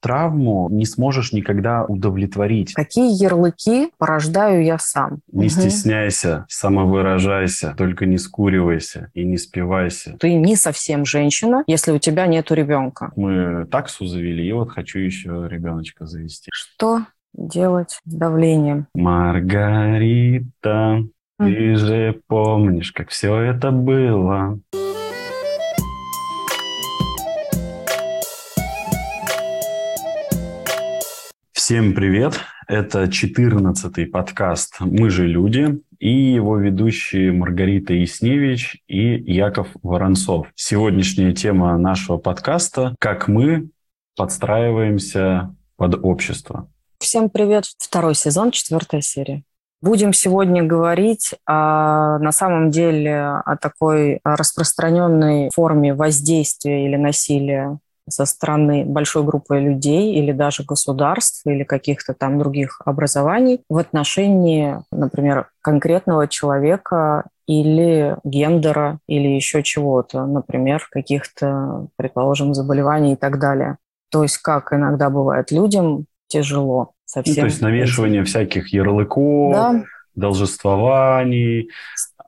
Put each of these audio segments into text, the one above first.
травму не сможешь никогда удовлетворить. Какие ярлыки порождаю я сам? Не угу. стесняйся, самовыражайся, только не скуривайся и не спивайся. Ты не совсем женщина, если у тебя нету ребенка. Мы таксу завели, и вот хочу еще ребеночка завести. Что делать с давлением? Маргарита, ты же помнишь, как все это было? Всем привет! Это 14-й подкаст «Мы же люди» и его ведущие Маргарита Ясневич и Яков Воронцов. Сегодняшняя тема нашего подкаста «Как мы подстраиваемся под общество». Всем привет! Второй сезон, четвертая серия. Будем сегодня говорить о, на самом деле о такой распространенной форме воздействия или насилия со стороны большой группы людей или даже государств или каких-то там других образований в отношении, например, конкретного человека или гендера, или еще чего-то, например, каких-то, предположим, заболеваний и так далее. То есть как иногда бывает людям тяжело совсем. Ну, то есть навешивание всяких ярлыков, да. должествований,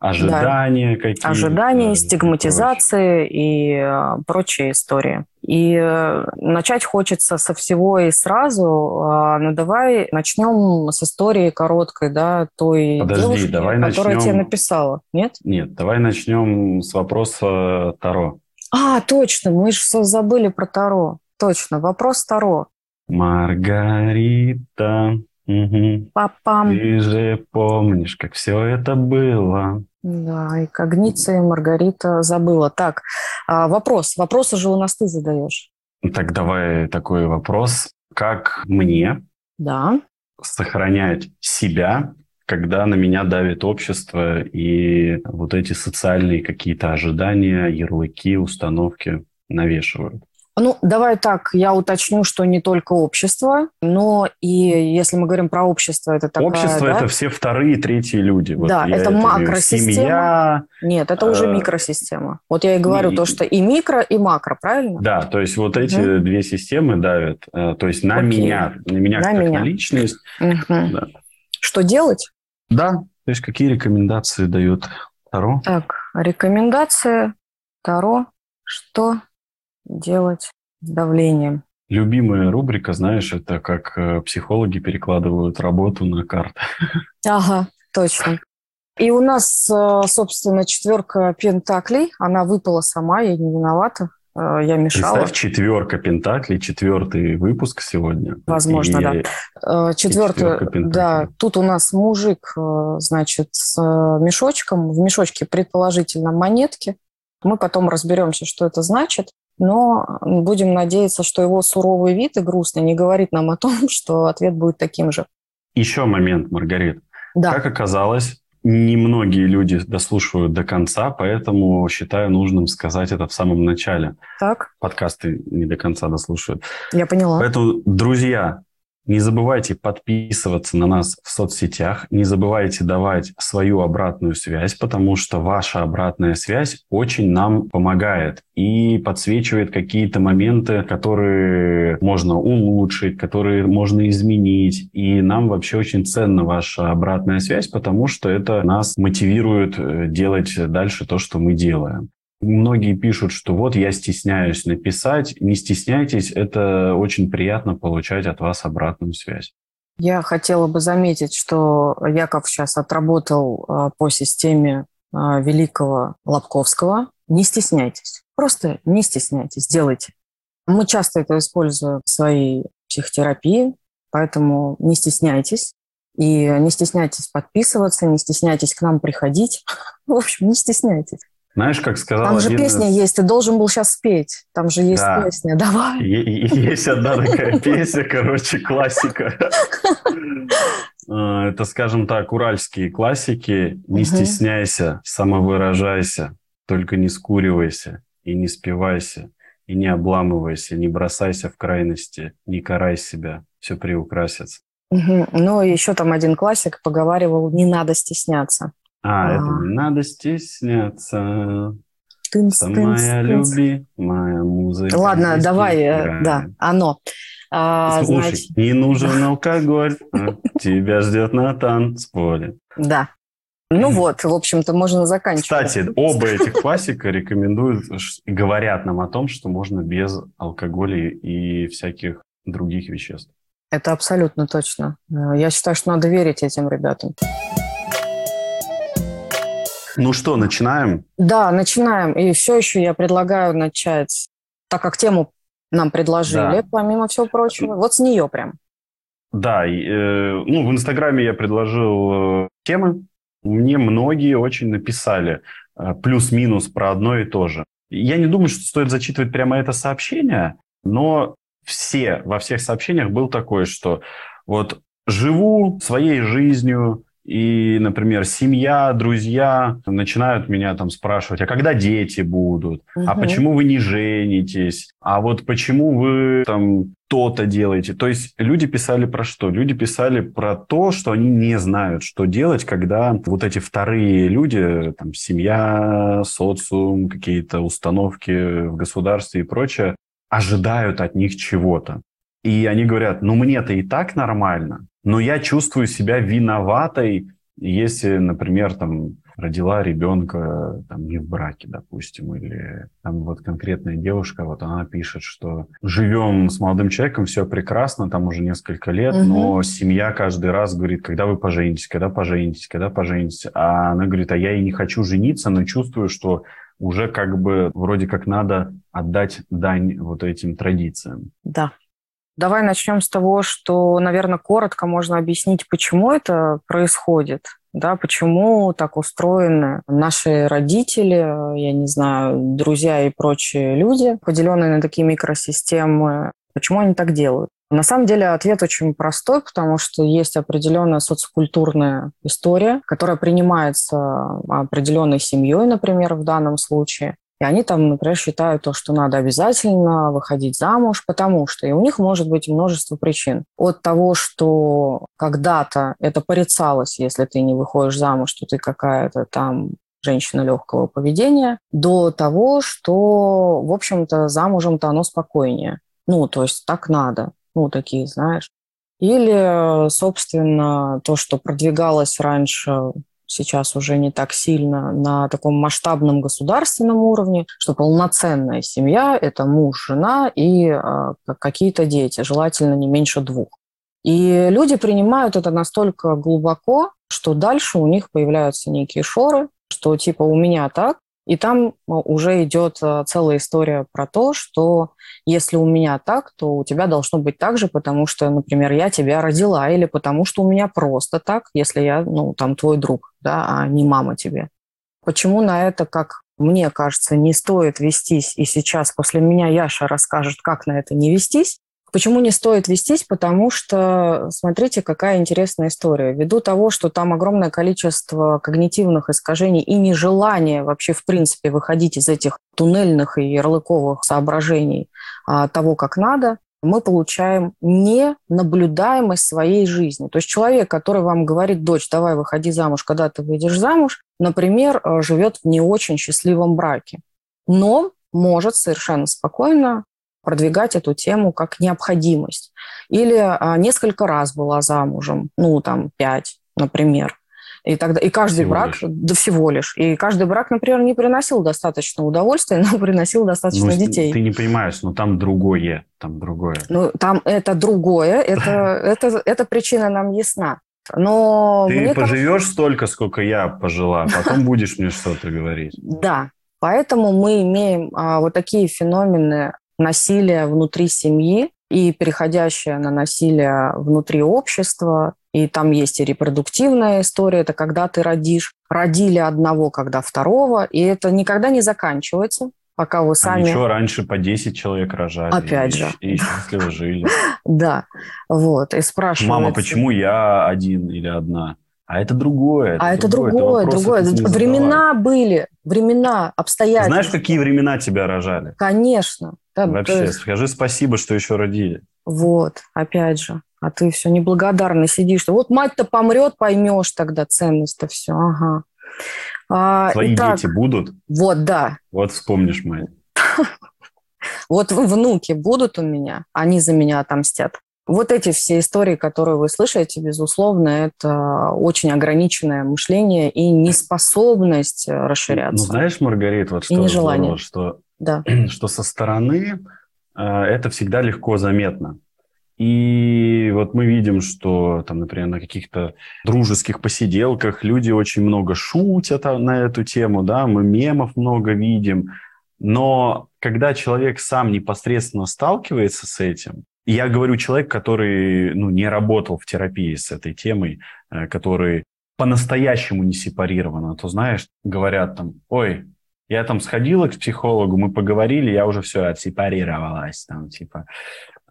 ожидания да. какие-то. Ожидания, стигматизации и э, прочие истории. И э, начать хочется со всего и сразу. А, ну, давай начнем с истории короткой, да, той Подожди, девушки, давай которая начнем... тебе написала. Нет? Нет, давай начнем с вопроса Таро. А, точно, мы же забыли про Таро. Точно, вопрос Таро. Маргарита, угу. Папам. Ты же помнишь, как все это было. Да, и когниция Маргарита забыла. Так, а, вопрос. Вопросы же у нас ты задаешь. Так давай такой вопрос. Как мне да. сохранять себя, когда на меня давит общество и вот эти социальные какие-то ожидания, ярлыки, установки навешивают? Ну, давай так, я уточню, что не только общество, но и если мы говорим про общество, это такая... Общество да? – это все вторые, третьи люди. Вот да, это макросистема. Семья, Нет, это уже э, микросистема. Вот я и говорю и, то, что и микро, и макро, правильно? Да, то есть вот эти угу. две системы давят, э, то есть на Окей. меня, на меня на как меня. на личность. Угу. Да. Что делать? Да, то есть какие рекомендации дает Таро? Так, рекомендации Таро, что делать с давлением. Любимая рубрика, знаешь, это как э, психологи перекладывают работу на карты. Ага, точно. И у нас, э, собственно, четверка пентаклей. Она выпала сама, я не виновата. Э, я мешала. Представь, четверка пентаклей, четвертый выпуск сегодня. Возможно, и да. Четвертый, да. Тут у нас мужик, значит, с мешочком. В мешочке предположительно монетки. Мы потом разберемся, что это значит но будем надеяться, что его суровый вид и грустный не говорит нам о том, что ответ будет таким же. Еще момент, Маргарит. Да. Как оказалось, немногие люди дослушивают до конца, поэтому считаю нужным сказать это в самом начале. Так. Подкасты не до конца дослушивают. Я поняла. Поэтому, друзья, не забывайте подписываться на нас в соцсетях, не забывайте давать свою обратную связь, потому что ваша обратная связь очень нам помогает и подсвечивает какие-то моменты, которые можно улучшить, которые можно изменить. И нам вообще очень ценна ваша обратная связь, потому что это нас мотивирует э, делать дальше то, что мы делаем. Многие пишут, что вот я стесняюсь написать. Не стесняйтесь, это очень приятно получать от вас обратную связь. Я хотела бы заметить, что Яков сейчас отработал а, по системе а, великого Лобковского. Не стесняйтесь. Просто не стесняйтесь, делайте. Мы часто это используем в своей психотерапии, поэтому не стесняйтесь. И не стесняйтесь подписываться, не стесняйтесь к нам приходить. В общем, не стесняйтесь. Знаешь, как сказал Там же один песня из... есть, ты должен был сейчас спеть. Там же есть да. песня, давай. Есть одна такая песня, короче, классика. А, это, скажем так, уральские классики. Не стесняйся, самовыражайся, только не скуривайся и не спивайся, и не обламывайся, не бросайся в крайности, не карай себя, все приукрасится. Угу. Ну, еще там один классик поговаривал, не надо стесняться. А, а, это не надо стесняться. Штынс, Самая любимая музыка. Ладно, давай, э, играет. да, оно. А, Слушай, значит... не нужен алкоголь, а тебя ждет на танцполе. Да. Ну вот, в общем-то, можно заканчивать. Кстати, оба этих классика рекомендуют, говорят нам о том, что можно без алкоголя и всяких других веществ. Это абсолютно точно. Э, я считаю, что надо верить этим ребятам. Ну что, начинаем? Да, начинаем. И все еще я предлагаю начать, так как тему нам предложили, да. помимо всего прочего. Вот с нее прям. Да, э, ну, в Инстаграме я предложил э, темы. Мне многие очень написали э, плюс-минус про одно и то же. Я не думаю, что стоит зачитывать прямо это сообщение, но все, во всех сообщениях был такой, что вот живу своей жизнью, и, например, семья, друзья начинают меня там спрашивать, а когда дети будут? Угу. А почему вы не женитесь? А вот почему вы там то-то делаете? То есть люди писали про что? Люди писали про то, что они не знают, что делать, когда вот эти вторые люди, там, семья, социум, какие-то установки в государстве и прочее, ожидают от них чего-то. И они говорят, ну мне-то и так нормально, но я чувствую себя виноватой, если, например, там родила ребенка там, не в браке, допустим, или там вот конкретная девушка, вот она пишет, что живем с молодым человеком, все прекрасно, там уже несколько лет, угу. но семья каждый раз говорит, когда вы поженитесь, когда поженитесь, когда поженитесь. А она говорит, а я и не хочу жениться, но чувствую, что уже как бы вроде как надо отдать дань вот этим традициям. Да. Давай начнем с того, что, наверное, коротко можно объяснить, почему это происходит. Да, почему так устроены наши родители, я не знаю, друзья и прочие люди, поделенные на такие микросистемы, почему они так делают? На самом деле ответ очень простой, потому что есть определенная социокультурная история, которая принимается определенной семьей, например, в данном случае. И они там, например, считают то, что надо обязательно выходить замуж, потому что и у них может быть множество причин. От того, что когда-то это порицалось, если ты не выходишь замуж, что ты какая-то там женщина легкого поведения, до того, что, в общем-то, замужем-то оно спокойнее. Ну, то есть так надо. Ну, такие, знаешь. Или, собственно, то, что продвигалось раньше сейчас уже не так сильно на таком масштабном государственном уровне, что полноценная семья – это муж, жена и э, какие-то дети, желательно не меньше двух. И люди принимают это настолько глубоко, что дальше у них появляются некие шоры, что типа у меня так, и там э, уже идет э, целая история про то, что если у меня так, то у тебя должно быть так же, потому что, например, я тебя родила, или потому что у меня просто так, если я, ну, там, твой друг, да, а не мама тебе. Почему на это, как мне кажется, не стоит вестись, и сейчас после меня Яша расскажет, как на это не вестись, Почему не стоит вестись? Потому что, смотрите, какая интересная история. Ввиду того, что там огромное количество когнитивных искажений и нежелание вообще, в принципе, выходить из этих туннельных и ярлыковых соображений а, того, как надо, мы получаем ненаблюдаемость своей жизни. То есть человек, который вам говорит, дочь, давай выходи замуж, когда ты выйдешь замуж, например, э, живет в не очень счастливом браке, но может совершенно спокойно продвигать эту тему как необходимость. Или а, несколько раз была замужем, ну, там, пять, например. И, тогда, и каждый всего брак, лишь. да всего лишь. И каждый брак, например, не приносил достаточно удовольствия, но приносил достаточно ну, детей. Ты не понимаешь, но там другое, там другое. Ну, там это другое, это, это, эта причина нам ясна. Но ты поживешь кажется... столько, сколько я пожила, а потом будешь мне что-то говорить. Да, поэтому мы имеем а, вот такие феномены насилие внутри семьи и переходящее на насилие внутри общества. И там есть и репродуктивная история, это когда ты родишь. Родили одного, когда второго, и это никогда не заканчивается, пока вы а сами... А ничего, раньше по 10 человек рожали. Опять и, же. И счастливо жили. Да, вот, и спрашивают... Мама, почему я один или одна? А это другое. Это а это другое, другое. другое. Времена были, времена, обстоятельства. Знаешь, какие времена тебя рожали? Конечно. Да, Вообще, есть... скажи спасибо, что еще родили. Вот, опять же. А ты все неблагодарно сидишь. Вот мать-то помрет, поймешь тогда ценность-то все. Ага. А, Свои итак, дети будут? Вот, да. Вот вспомнишь, мать. Вот внуки будут у меня, они за меня отомстят. Вот эти все истории, которые вы слышите, безусловно, это очень ограниченное мышление и неспособность э, расширяться. Ну, знаешь, Маргарит, вот что, и нежелание. что, да. что со стороны э, это всегда легко заметно. И вот мы видим, что там, например, на каких-то дружеских посиделках люди очень много шутят на эту тему, да, мы мемов много видим, но когда человек сам непосредственно сталкивается с этим, я говорю человек, который ну, не работал в терапии с этой темой, э, который по-настоящему не сепарирован, а то, знаешь, говорят там, ой, я там сходила к психологу, мы поговорили, я уже все отсепарировалась, там, типа,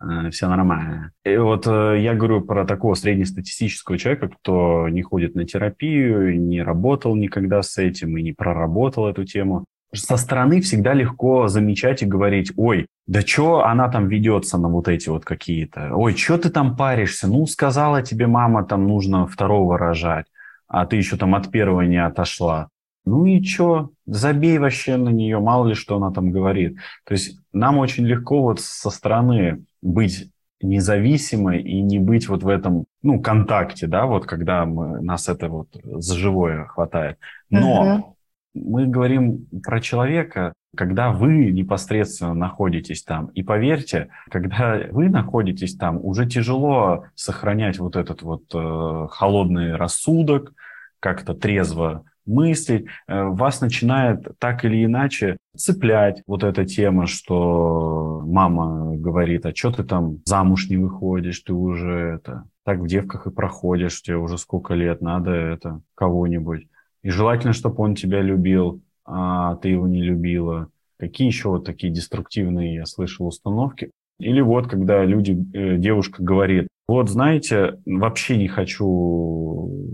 э, все нормально. И вот э, я говорю про такого среднестатистического человека, кто не ходит на терапию, не работал никогда с этим и не проработал эту тему со стороны всегда легко замечать и говорить, ой, да что она там ведется на вот эти вот какие-то, ой, что ты там паришься, ну, сказала тебе мама, там нужно второго рожать, а ты еще там от первого не отошла. Ну и что, забей вообще на нее, мало ли что она там говорит. То есть нам очень легко вот со стороны быть независимой и не быть вот в этом, ну, контакте, да, вот когда мы, нас это вот за живое хватает. Но мы говорим про человека, когда вы непосредственно находитесь там. И поверьте, когда вы находитесь там, уже тяжело сохранять вот этот вот э, холодный рассудок, как-то трезво мыслить. Э, вас начинает так или иначе цеплять вот эта тема, что мама говорит, а что ты там замуж не выходишь, ты уже это так в девках и проходишь, тебе уже сколько лет, надо это кого-нибудь. И желательно, чтобы он тебя любил, а ты его не любила. Какие еще вот такие деструктивные, я слышал, установки? Или вот, когда люди, э, девушка говорит, вот, знаете, вообще не хочу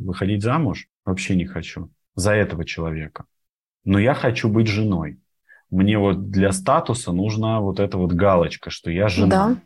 выходить замуж, вообще не хочу за этого человека. Но я хочу быть женой. Мне вот для статуса нужна вот эта вот галочка, что я жена. Да.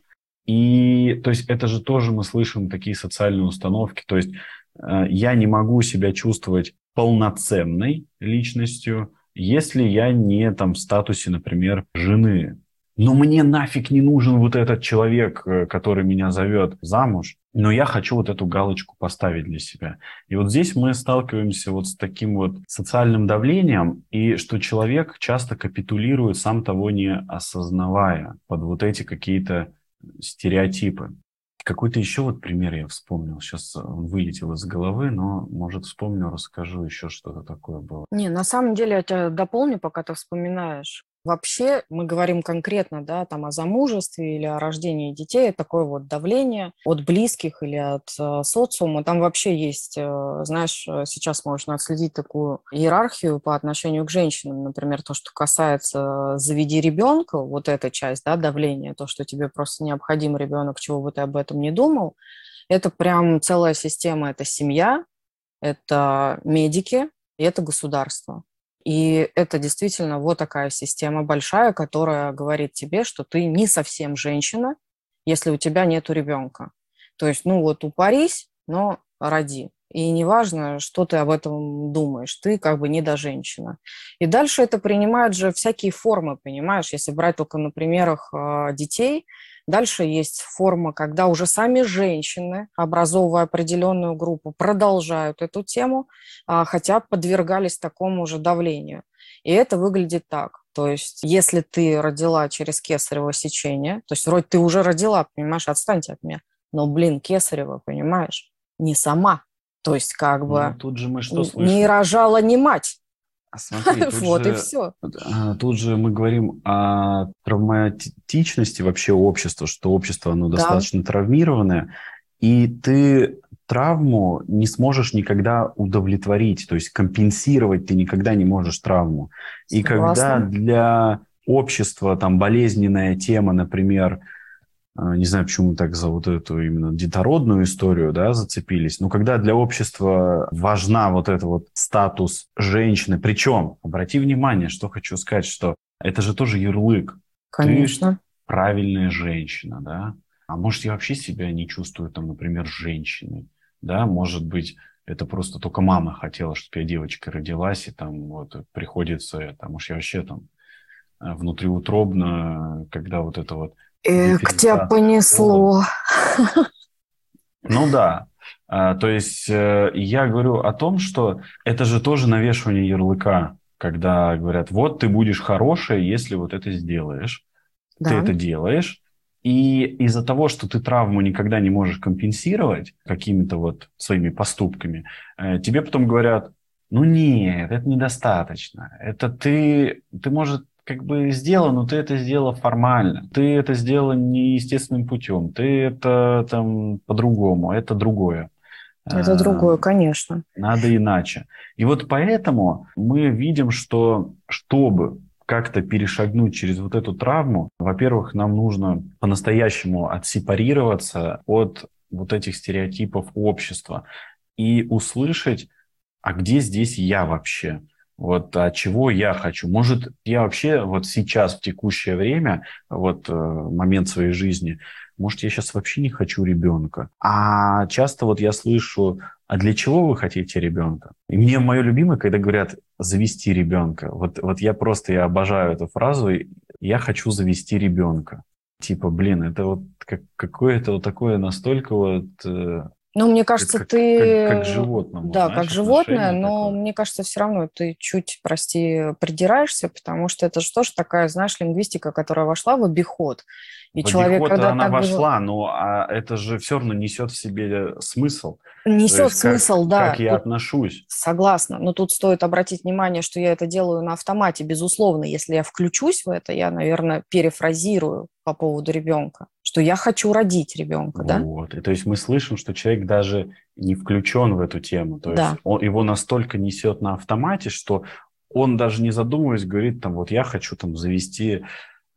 И то есть это же тоже мы слышим такие социальные установки. То есть э, я не могу себя чувствовать полноценной личностью, если я не там в статусе, например, жены. Но мне нафиг не нужен вот этот человек, э, который меня зовет замуж, но я хочу вот эту галочку поставить для себя. И вот здесь мы сталкиваемся вот с таким вот социальным давлением, и что человек часто капитулирует, сам того не осознавая, под вот эти какие-то стереотипы. Какой-то еще вот пример я вспомнил. Сейчас он вылетел из головы, но, может, вспомню, расскажу еще что-то такое было. Не, на самом деле я тебя дополню, пока ты вспоминаешь. Вообще мы говорим конкретно да, там, о замужестве или о рождении детей, такое вот давление от близких или от э, социума. Там вообще есть, э, знаешь, э, сейчас можно отследить такую иерархию по отношению к женщинам. Например, то, что касается «заведи ребенка», вот эта часть да, давления, то, что тебе просто необходим ребенок, чего бы ты об этом не думал, это прям целая система. Это семья, это медики и это государство. И это действительно вот такая система большая, которая говорит тебе, что ты не совсем женщина, если у тебя нет ребенка. То есть, ну вот упарись, но роди. И неважно, что ты об этом думаешь, ты как бы не до женщина. И дальше это принимают же всякие формы, понимаешь? Если брать только на примерах э, детей, Дальше есть форма, когда уже сами женщины, образовывая определенную группу, продолжают эту тему, а, хотя подвергались такому же давлению. И это выглядит так. То есть, если ты родила через кесарево сечение, то есть вроде ты уже родила, понимаешь, отстаньте от меня. Но, блин, кесарево, понимаешь, не сама. То есть, как бы ну, тут же мы что не рожала не мать. А смотри, тут вот же, и все. А, тут же мы говорим о травматичности вообще общества, что общество оно да. достаточно травмированное, и ты травму не сможешь никогда удовлетворить, то есть компенсировать ты никогда не можешь травму. И когда для общества там болезненная тема, например, не знаю, почему так за вот эту именно детородную историю, да, зацепились, но когда для общества важна вот эта вот статус женщины, причем, обрати внимание, что хочу сказать, что это же тоже ярлык. Конечно. Ты правильная женщина, да, а может, я вообще себя не чувствую, там, например, женщиной, да, может быть, это просто только мама хотела, чтобы я девочка родилась, и там вот приходится, там уж я вообще там внутриутробно, когда вот это вот... Эх, тебя понесло. Ну да, а, то есть э, я говорю о том, что это же тоже навешивание ярлыка, когда говорят, вот ты будешь хорошая, если вот это сделаешь. Да. Ты это делаешь, и из-за того, что ты травму никогда не можешь компенсировать какими-то вот своими поступками, э, тебе потом говорят, ну нет, это недостаточно. Это ты, ты, может, как бы сделал, но ты это сделал формально. Ты это сделал неестественным путем. Ты это там по-другому, это другое. Это другое, конечно. Надо иначе. И вот поэтому мы видим, что чтобы как-то перешагнуть через вот эту травму, во-первых, нам нужно по-настоящему отсепарироваться от вот этих стереотипов общества и услышать, а где здесь я вообще? Вот а чего я хочу? Может, я вообще вот сейчас, в текущее время, вот э, момент своей жизни, может, я сейчас вообще не хочу ребенка. А часто вот я слышу, а для чего вы хотите ребенка? И мне мое любимое, когда говорят завести ребенка. Вот, вот я просто, я обожаю эту фразу, я хочу завести ребенка. Типа, блин, это вот как, какое-то вот такое настолько вот э, ну, мне кажется, как, ты... Как, как животное. Да, знаешь, как животное, но такое. мне кажется, все равно ты чуть, прости, придираешься, потому что это же тоже такая, знаешь, лингвистика, которая вошла в обиход. И в человек, когда она так вошла, но а это же все равно несет в себе смысл. Несет есть, смысл, как, да. Как я тут, отношусь. Согласна. Но тут стоит обратить внимание, что я это делаю на автомате, безусловно. Если я включусь в это, я, наверное, перефразирую по поводу ребенка, что я хочу родить ребенка, да? Вот. И то есть мы слышим, что человек даже не включен в эту тему. То есть да. он, его настолько несет на автомате, что он даже не задумываясь говорит там, вот я хочу там завести,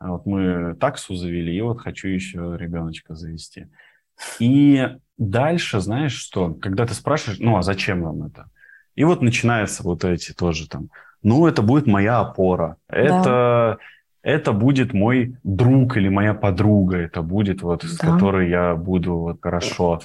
вот мы таксу завели, и вот хочу еще ребеночка завести. И дальше, знаешь что, когда ты спрашиваешь, ну а зачем вам это? И вот начинаются вот эти тоже там, ну это будет моя опора, да. Это будет мой друг или моя подруга, это будет вот, да. с которой я буду вот хорошо.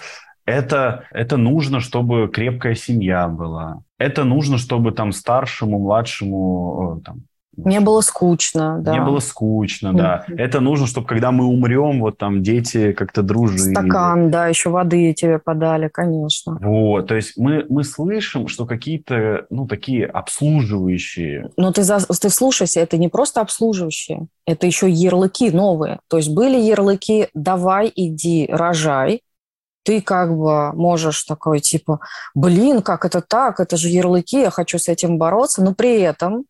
Это, это нужно, чтобы крепкая семья была. Это нужно, чтобы там старшему, младшему, там, не было скучно, да. Не было скучно, да. Mm-hmm. Это нужно, чтобы когда мы умрем, вот там дети как-то дружили. Стакан, да, еще воды тебе подали, конечно. Вот, то есть мы, мы слышим, что какие-то, ну, такие обслуживающие... Но ты, за, ты слушайся, это не просто обслуживающие, это еще ярлыки новые. То есть были ярлыки «давай, иди, рожай», ты как бы можешь такой типа, блин, как это так, это же ярлыки, я хочу с этим бороться, но при этом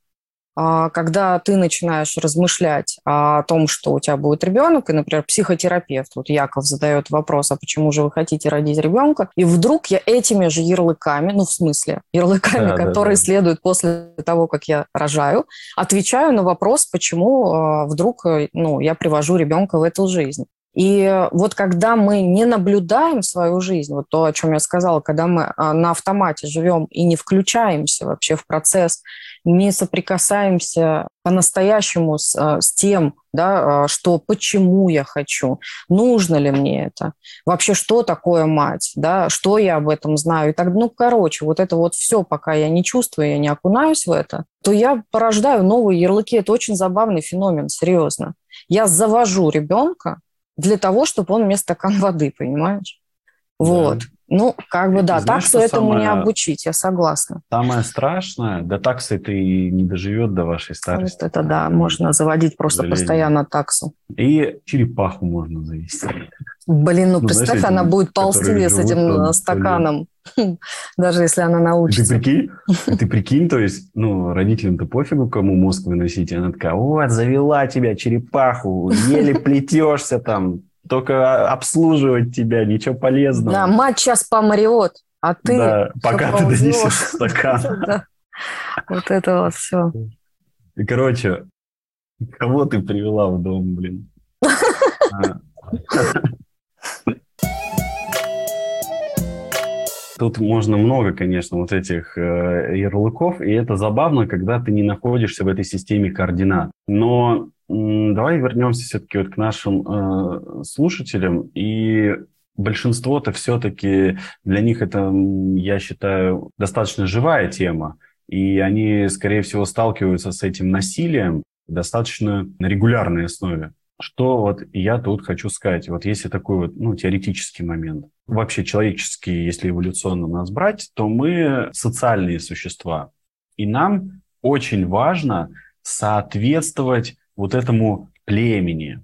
когда ты начинаешь размышлять о том, что у тебя будет ребенок, и, например, психотерапевт, вот Яков задает вопрос, а почему же вы хотите родить ребенка, и вдруг я этими же ярлыками, ну, в смысле, ярлыками, да, которые да, да. следуют после того, как я рожаю, отвечаю на вопрос, почему а, вдруг э, ну, я привожу ребенка в эту жизнь. И вот когда мы не наблюдаем свою жизнь, вот то, о чем я сказала, когда мы а, на автомате живем и не включаемся вообще в процесс, не соприкасаемся по-настоящему с, а, с тем, да, а, что почему я хочу, нужно ли мне это, вообще что такое мать, да, что я об этом знаю. И так, ну, короче, вот это вот все, пока я не чувствую, я не окунаюсь в это, то я порождаю новые ярлыки. Это очень забавный феномен, серьезно. Я завожу ребенка, для того, чтобы он мне стакан воды, понимаешь? Да. Вот. Ну, как бы да, Знаешь, таксу этому самое, не обучить, я согласна. Самое страшное, да таксы ты и не доживет до вашей старости. Вот это да, можно заводить просто постоянно таксу. И черепаху можно завести. Блин, ну, ну представь, знаешь, она будет ползти с этим стаканом, даже если она научится. Ты прикинь, ты прикинь, то есть, ну, родителям-то пофигу, кому мозг выносить, она такая, вот, завела тебя черепаху, еле плетешься там, только обслуживать тебя, ничего полезного. Да, мать сейчас помрет, а ты... Да, пока ты донесешь стакан. Вот это вот все. И, короче, кого ты привела в дом, блин? А. Тут можно много, конечно, вот этих э, ярлыков, и это забавно, когда ты не находишься в этой системе координат. Но Давай вернемся все-таки вот к нашим э, слушателям и большинство-то все-таки для них это, я считаю, достаточно живая тема. И они, скорее всего, сталкиваются с этим насилием достаточно на регулярной основе. Что вот я тут хочу сказать? Вот если такой вот, ну, теоретический момент. Вообще человеческий, если эволюционно нас брать, то мы социальные существа. И нам очень важно соответствовать вот этому племени.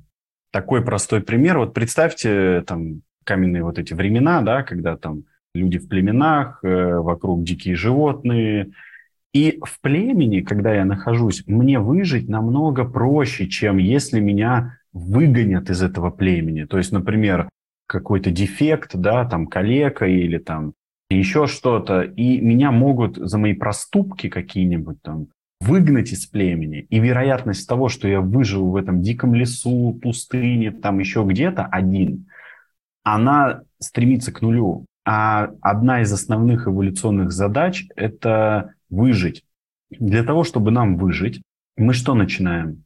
Такой простой пример. Вот представьте там каменные вот эти времена, да, когда там люди в племенах, э, вокруг дикие животные. И в племени, когда я нахожусь, мне выжить намного проще, чем если меня выгонят из этого племени. То есть, например, какой-то дефект, да, там калека или там еще что-то, и меня могут за мои проступки какие-нибудь там выгнать из племени. И вероятность того, что я выживу в этом диком лесу, пустыне, там еще где-то один, она стремится к нулю. А одна из основных эволюционных задач – это выжить. Для того, чтобы нам выжить, мы что начинаем?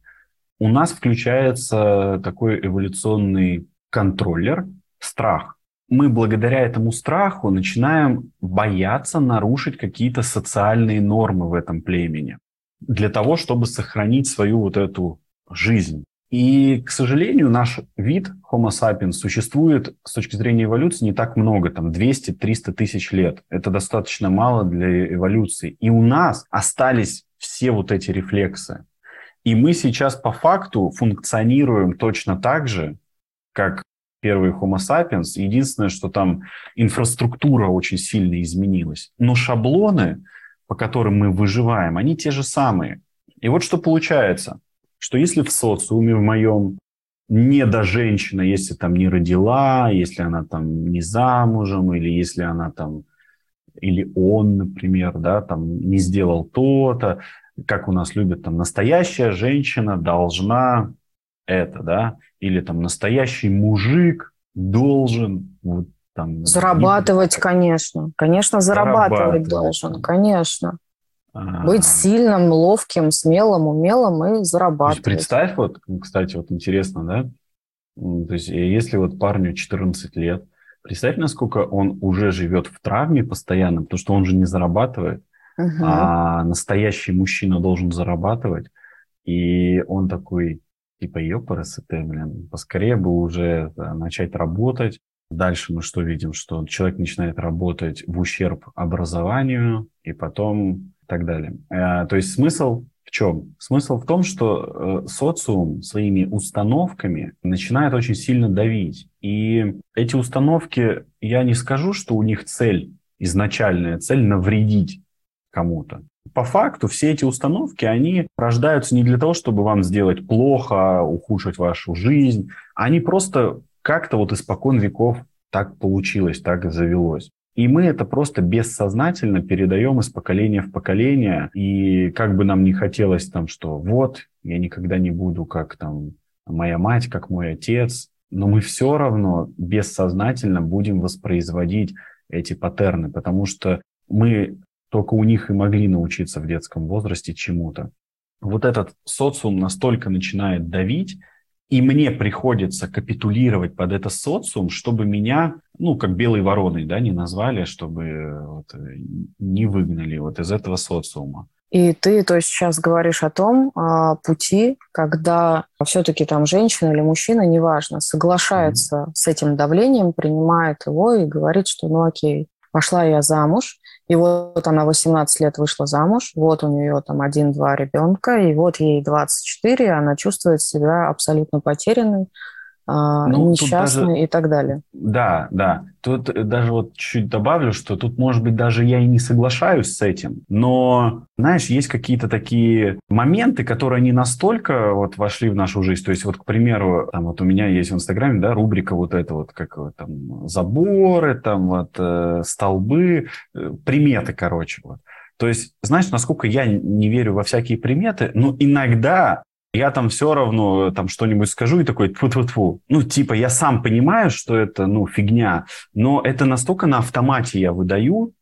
У нас включается такой эволюционный контроллер – страх. Мы благодаря этому страху начинаем бояться нарушить какие-то социальные нормы в этом племени для того, чтобы сохранить свою вот эту жизнь. И, к сожалению, наш вид Homo sapiens существует с точки зрения эволюции не так много, там 200-300 тысяч лет. Это достаточно мало для эволюции. И у нас остались все вот эти рефлексы. И мы сейчас по факту функционируем точно так же, как первые Homo sapiens. Единственное, что там инфраструктура очень сильно изменилась. Но шаблоны, по которым мы выживаем, они те же самые. И вот что получается – что если в социуме в моем не до женщина, если там не родила, если она там не замужем, или если она там, или он, например, да, там не сделал то-то, как у нас любят, там, настоящая женщина должна это, да, или там настоящий мужик должен вот, там... Зарабатывать, не... конечно. Конечно, зарабатывать, зарабатывать должен, конечно. Быть сильным, ловким, смелым, умелым и зарабатывать. То есть представь, вот, кстати, вот интересно, да? То есть э, если вот парню 14 лет, представь, насколько он уже живет в травме постоянно, потому что он же не зарабатывает, угу. а настоящий мужчина должен зарабатывать, и он такой, типа, ёпарасоте, блин, поскорее бы уже начать работать. Дальше мы что видим? Что человек начинает работать в ущерб образованию, и потом так далее. Э, то есть смысл в чем? Смысл в том, что э, социум своими установками начинает очень сильно давить. И эти установки, я не скажу, что у них цель, изначальная цель навредить кому-то. По факту все эти установки, они рождаются не для того, чтобы вам сделать плохо, ухудшить вашу жизнь. Они просто как-то вот испокон веков так получилось, так завелось. И мы это просто бессознательно передаем из поколения в поколение. И как бы нам не хотелось там, что вот, я никогда не буду как там моя мать, как мой отец, но мы все равно бессознательно будем воспроизводить эти паттерны, потому что мы только у них и могли научиться в детском возрасте чему-то. Вот этот социум настолько начинает давить, и мне приходится капитулировать под это социум, чтобы меня, ну, как белой вороной, да, не назвали, чтобы вот, не выгнали вот из этого социума. И ты, то есть, сейчас говоришь о том о пути, когда все-таки там женщина или мужчина, неважно, соглашается mm-hmm. с этим давлением, принимает его и говорит, что ну окей, пошла я замуж, и вот она 18 лет вышла замуж, вот у нее там один-два ребенка, и вот ей 24, она чувствует себя абсолютно потерянной, ну, несчастный даже, и так далее. Да, да. Тут даже вот чуть добавлю, что тут, может быть, даже я и не соглашаюсь с этим, но, знаешь, есть какие-то такие моменты, которые не настолько вот вошли в нашу жизнь. То есть вот, к примеру, там вот у меня есть в Инстаграме, да, рубрика вот это вот, как там заборы, там вот э, столбы, э, приметы, короче, вот. То есть, знаешь, насколько я не верю во всякие приметы, но иногда я там все равно э, там что-нибудь скажу и такой тьфу тьфу тьфу. Ну, типа, я сам понимаю, что это, ну, фигня, но это настолько на автомате я выдаю,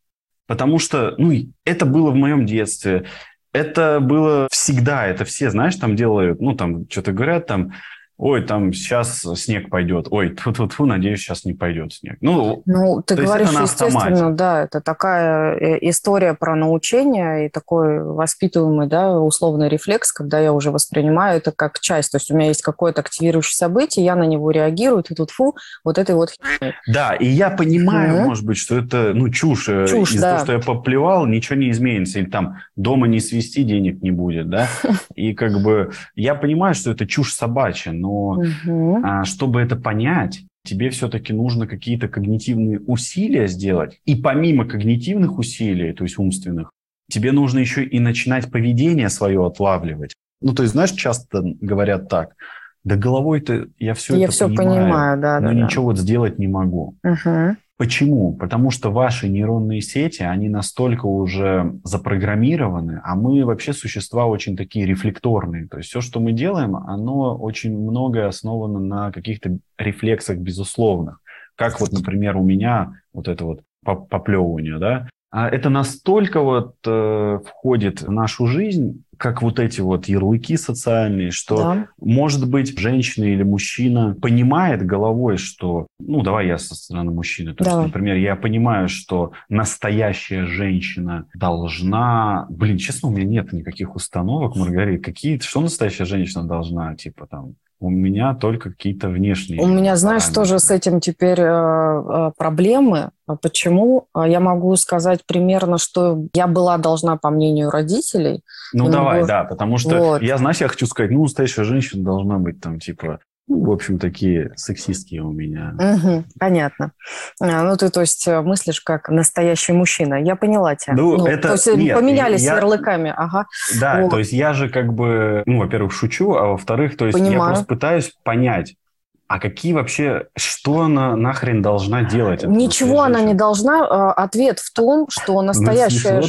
потому что, ну, это было в моем детстве, это было всегда, это все, знаешь, там делают, ну, там, что-то говорят, там, ой, там сейчас снег пойдет, ой, тьфу -тьфу -тьфу, надеюсь, сейчас не пойдет снег. Ну, ну ты говоришь, естественно, да, это такая э, история про научение и такой воспитываемый, да, условный рефлекс, когда я уже воспринимаю это как часть, то есть у меня есть какое-то активирующее событие, я на него реагирую, ты тут фу, вот этой вот Да, и я понимаю, mm-hmm. может быть, что это, ну, чушь, э, чушь из-за да. того, что я поплевал, ничего не изменится, или там дома не свести, денег не будет, да, и как бы я понимаю, что это чушь собачья, но но угу. а, чтобы это понять, тебе все-таки нужно какие-то когнитивные усилия сделать. И помимо когнитивных усилий, то есть умственных, тебе нужно еще и начинать поведение свое отлавливать. Ну, то есть, знаешь, часто говорят так, да головой-то я все я это все понимаю, понимаю да, но да, ничего да. вот сделать не могу. Угу. Почему? Потому что ваши нейронные сети, они настолько уже запрограммированы, а мы вообще существа очень такие рефлекторные. То есть все, что мы делаем, оно очень многое основано на каких-то рефлексах безусловных. Как вот, например, у меня вот это вот поплевывание, да, это настолько вот э, входит в нашу жизнь, как вот эти вот ярлыки социальные, что, да. может быть, женщина или мужчина понимает головой, что, ну, давай я со стороны мужчины, то да. есть, например, я понимаю, что настоящая женщина должна, блин, честно, у меня нет никаких установок, Маргарита, какие, что настоящая женщина должна, типа там, у меня только какие-то внешние. У меня, знаешь, параметры. тоже с этим теперь э, э, проблемы. Почему? Я могу сказать примерно, что я была должна, по мнению родителей. Ну, давай, могу... да, потому что вот. я, знаешь, я хочу сказать, ну, настоящая женщина должна быть там, типа, ну, в общем, такие сексистские у меня. Угу, понятно. А, ну, ты, то есть, э, мыслишь как настоящий мужчина. Я поняла тебя. Ну, ну это... То есть, э, нет, поменялись я... ярлыками, ага. Да, вот. то есть, я же как бы, ну, во-первых, шучу, а во-вторых, то есть, Понимаю. я просто пытаюсь понять, а какие вообще, что она нахрен должна делать? Ничего она не должна. А, ответ в том, что ну, настоящая,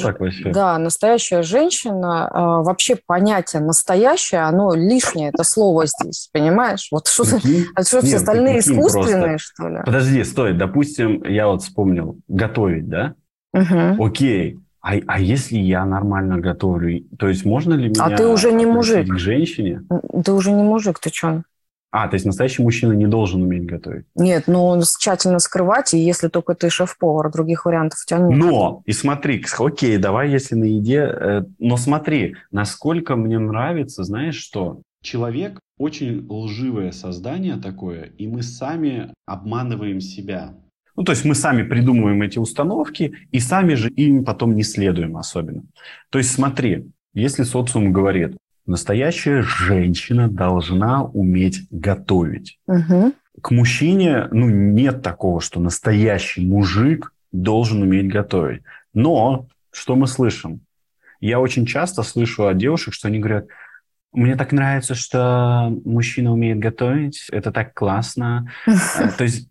да, настоящая женщина, а, вообще понятие настоящее, оно лишнее, это слово здесь, понимаешь? Вот что, прикинь? а что все остальные искусственные, просто. что ли? Подожди, стой, допустим, я вот вспомнил, готовить, да? Угу. Окей, а, а если я нормально готовлю, то есть можно ли меня а ты уже не мужик. к женщине? Ты уже не мужик, ты что? А, то есть настоящий мужчина не должен уметь готовить? Нет, ну тщательно скрывать, и если только ты шеф-повар, других вариантов у тебя нет. Но, и смотри, окей, давай если на еде, э, но смотри, насколько мне нравится, знаешь что, человек очень лживое создание такое, и мы сами обманываем себя. Ну, то есть мы сами придумываем эти установки, и сами же им потом не следуем особенно. То есть смотри, если социум говорит, Настоящая женщина должна уметь готовить. Угу. К мужчине ну, нет такого, что настоящий мужик должен уметь готовить. Но что мы слышим? Я очень часто слышу от девушек, что они говорят, мне так нравится, что мужчина умеет готовить, это так классно. Э, то есть,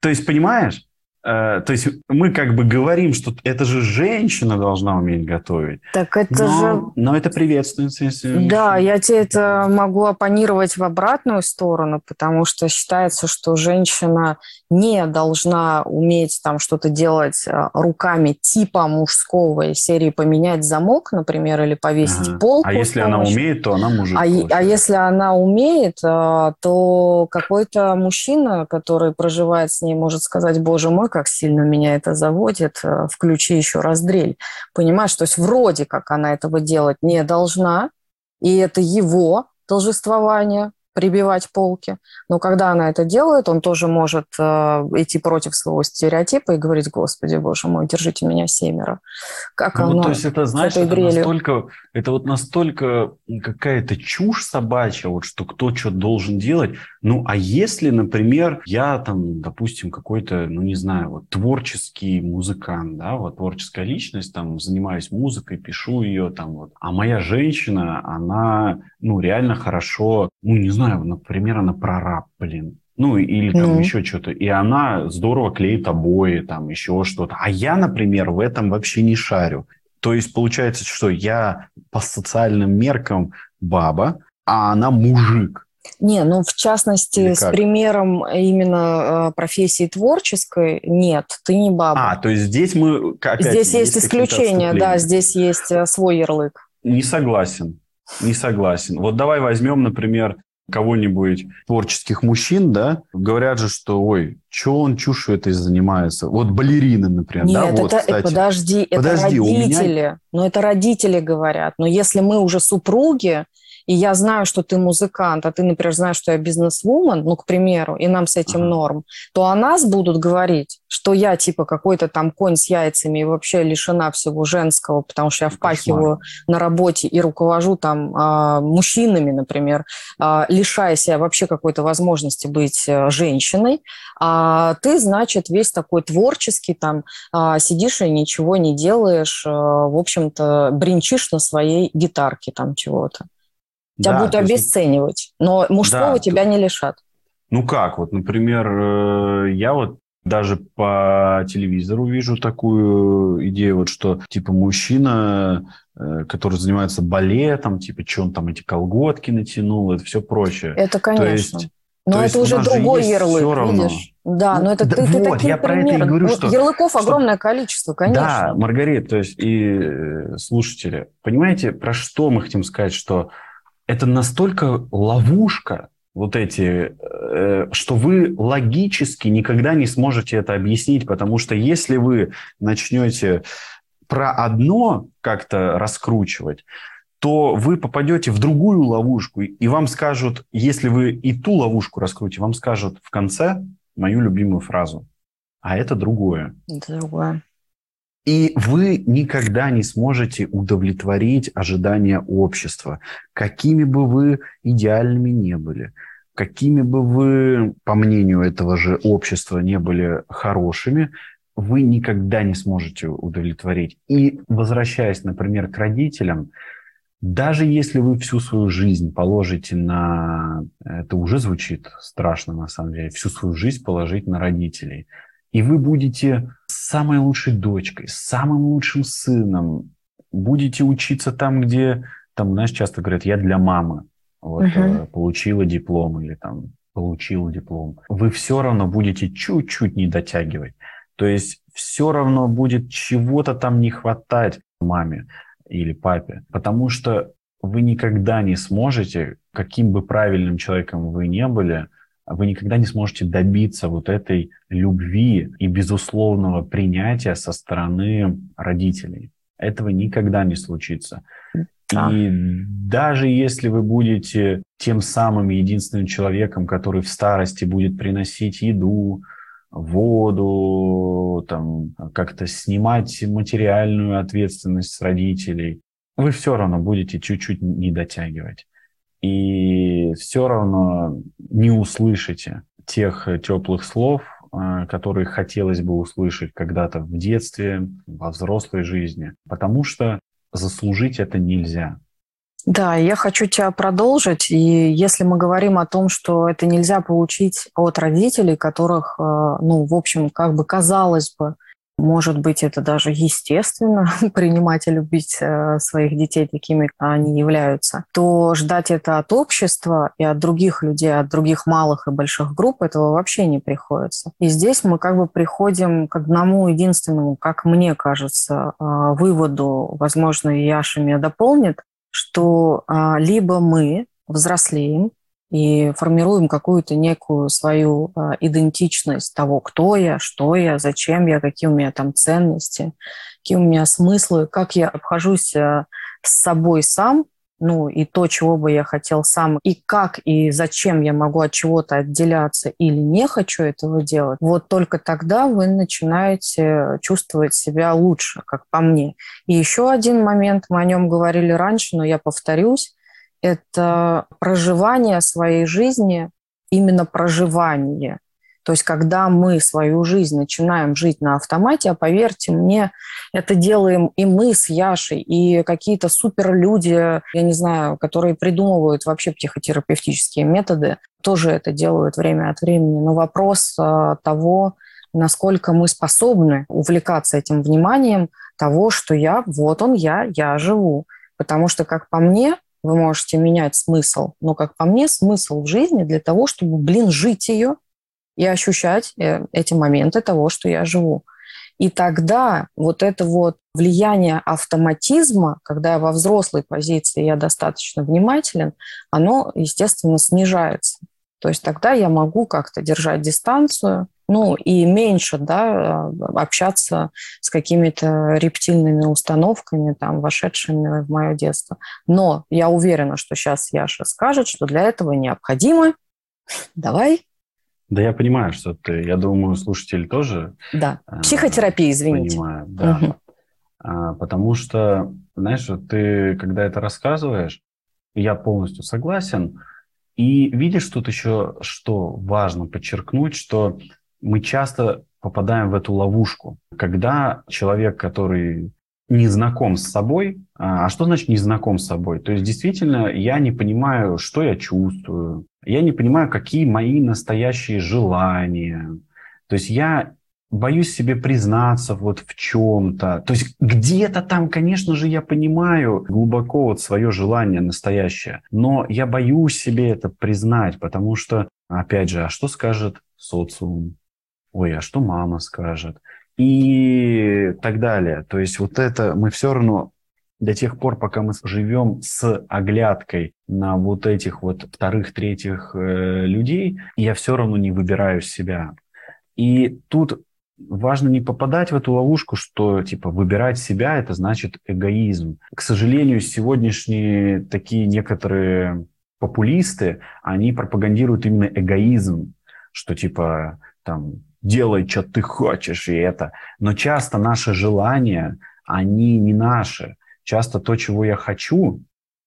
то есть понимаешь, то есть мы как бы говорим, что это же женщина должна уметь готовить. Так это но, же... Но это приветствуется. Если да, я тебе это могу оппонировать в обратную сторону, потому что считается, что женщина не должна уметь там что-то делать э, руками типа мужского из серии поменять замок, например, или повесить ага. полку. А если она умеет, то она мужик. А, а если она умеет, э, то какой-то мужчина, который проживает с ней, может сказать, боже мой, как сильно меня это заводит, э, включи еще раз дрель. Понимаешь, то есть вроде как она этого делать не должна, и это его должествование, прибивать полки. Но когда она это делает, он тоже может э, идти против своего стереотипа и говорить, господи, боже мой, держите меня семеро. Как ну, оно? То есть это, знаешь, это настолько, это вот настолько какая-то чушь собачья, вот что кто что должен делать. Ну, а если, например, я там, допустим, какой-то, ну, не знаю, вот творческий музыкант, да, вот творческая личность, там, занимаюсь музыкой, пишу ее, там, вот, а моя женщина, она, ну, реально хорошо, ну, не знаю, знаю, например, она прораб, блин. Ну, или там ну. еще что-то. И она здорово клеит обои, там еще что-то. А я, например, в этом вообще не шарю. То есть получается, что я по социальным меркам баба, а она мужик. Не, ну в частности с примером именно э, профессии творческой нет, ты не баба. А, то есть здесь мы опять, здесь есть, есть исключение, да, здесь есть э, свой ярлык. Не согласен, не согласен. Вот давай возьмем, например, кого-нибудь творческих мужчин, да, говорят же, что, ой, что он чушью этой занимается? Вот балерины, например, Нет, да, это, вот, кстати. подожди, Подожди, это у меня- родители. Но это родители говорят. Но если мы уже супруги, и я знаю, что ты музыкант, а ты, например, знаешь, что я бизнес-вумен, ну, к примеру, и нам с этим норм, то о нас будут говорить, что я типа какой-то там конь с яйцами и вообще лишена всего женского, потому что я Кошмар. впахиваю на работе и руковожу там а, мужчинами, например, а, лишая себя вообще какой-то возможности быть э, женщиной, а ты, значит, весь такой творческий, там, а, сидишь и ничего не делаешь, э, в общем-то, бринчишь на своей гитарке там чего-то. Тебя Да, будут то обесценивать, но мужского Да, тебя не лишат. Ну как, вот, например, э, я вот даже по телевизору вижу такую идею, вот что типа мужчина, э, который занимается балетом, типа, что он там эти колготки натянул, это все прочее. Это, конечно. есть- но то это уже другой ярлык, всё равно. видишь? Да, Ну, но это да ты, ты вот, таким я про это и говорю, Ну, что- Ярлыков что- огромное количество, конечно. Да, Маргарит, то есть и э, слушатели, понимаете, про что мы хотим сказать, что это настолько ловушка, вот эти, э, что вы логически никогда не сможете это объяснить, потому что если вы начнете про одно как-то раскручивать, то вы попадете в другую ловушку, и вам скажут, если вы и ту ловушку раскрутите, вам скажут в конце мою любимую фразу, а это другое. Это другое. И вы никогда не сможете удовлетворить ожидания общества, какими бы вы идеальными не были, какими бы вы, по мнению этого же общества, не были хорошими, вы никогда не сможете удовлетворить. И возвращаясь, например, к родителям, даже если вы всю свою жизнь положите на... Это уже звучит страшно, на самом деле. Всю свою жизнь положить на родителей. И вы будете самой лучшей дочкой, самым лучшим сыном. Будете учиться там, где... Там, знаешь, часто говорят, я для мамы. Вот, э, получила диплом или там получил диплом. Вы все равно будете чуть-чуть не дотягивать. То есть все равно будет чего-то там не хватать маме или папе, потому что вы никогда не сможете, каким бы правильным человеком вы не были, вы никогда не сможете добиться вот этой любви и безусловного принятия со стороны родителей. Этого никогда не случится. Да. И даже если вы будете тем самым единственным человеком, который в старости будет приносить еду, воду, там, как-то снимать материальную ответственность с родителей, вы все равно будете чуть-чуть не дотягивать. И все равно не услышите тех теплых слов, э, которые хотелось бы услышать когда-то в детстве, во взрослой жизни, потому что заслужить это нельзя. Да, я хочу тебя продолжить. И если мы говорим о том, что это нельзя получить от родителей, которых, э, ну, в общем, как бы казалось бы, может быть, это даже естественно принимать и любить э, своих детей такими, как они являются, то ждать это от общества и от других людей, от других малых и больших групп этого вообще не приходится. И здесь мы как бы приходим к одному единственному, как мне кажется, э, выводу, возможно, Яша меня дополнит, что а, либо мы взрослеем и формируем какую-то некую свою а, идентичность того, кто я, что я, зачем я, какие у меня там ценности, какие у меня смыслы, как я обхожусь а, с собой сам, ну и то, чего бы я хотел сам, и как и зачем я могу от чего-то отделяться или не хочу этого делать, вот только тогда вы начинаете чувствовать себя лучше, как по мне. И еще один момент, мы о нем говорили раньше, но я повторюсь, это проживание своей жизни, именно проживание. То есть, когда мы свою жизнь начинаем жить на автомате, а поверьте мне, это делаем и мы с Яшей, и какие-то суперлюди, я не знаю, которые придумывают вообще психотерапевтические методы, тоже это делают время от времени. Но вопрос а, того, насколько мы способны увлекаться этим вниманием того, что я, вот он я, я живу. Потому что, как по мне, вы можете менять смысл, но, как по мне, смысл в жизни для того, чтобы, блин, жить ее и ощущать э, эти моменты того, что я живу. И тогда вот это вот влияние автоматизма, когда я во взрослой позиции, я достаточно внимателен, оно, естественно, снижается. То есть тогда я могу как-то держать дистанцию, ну и меньше да, общаться с какими-то рептильными установками, там, вошедшими в мое детство. Но я уверена, что сейчас Яша скажет, что для этого необходимо. Давай да, я понимаю, что ты, я думаю, слушатели тоже. Да, э, психотерапия, извините. Понимаю, да. Угу. А, потому что, знаешь, ты, когда это рассказываешь, я полностью согласен. И видишь тут еще, что важно подчеркнуть, что мы часто попадаем в эту ловушку, когда человек, который не знаком с собой. А, а что значит не знаком с собой? То есть действительно я не понимаю, что я чувствую, я не понимаю, какие мои настоящие желания. То есть я боюсь себе признаться вот в чем-то. То есть где-то там, конечно же, я понимаю глубоко вот свое желание настоящее, но я боюсь себе это признать, потому что, опять же, а что скажет социум? Ой, а что мама скажет? и так далее. То есть вот это мы все равно до тех пор, пока мы живем с оглядкой на вот этих вот вторых, третьих э, людей, я все равно не выбираю себя. И тут важно не попадать в эту ловушку, что типа выбирать себя это значит эгоизм. К сожалению, сегодняшние такие некоторые популисты, они пропагандируют именно эгоизм, что типа там делай, что ты хочешь, и это. Но часто наши желания, они не наши. Часто то, чего я хочу,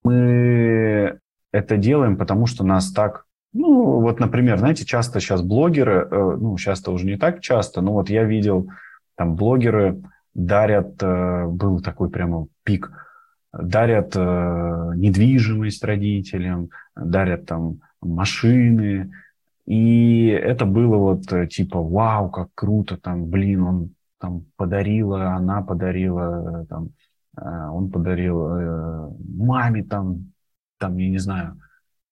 мы это делаем, потому что нас так... Ну, вот, например, знаете, часто сейчас блогеры, э, ну, часто уже не так часто, но вот я видел, там, блогеры дарят, э, был такой прямо пик, дарят э, недвижимость родителям, дарят там машины, и это было вот э, типа, вау, как круто, там, блин, он там подарила, она подарила, э, там, э, он подарил маме там, там, я не знаю,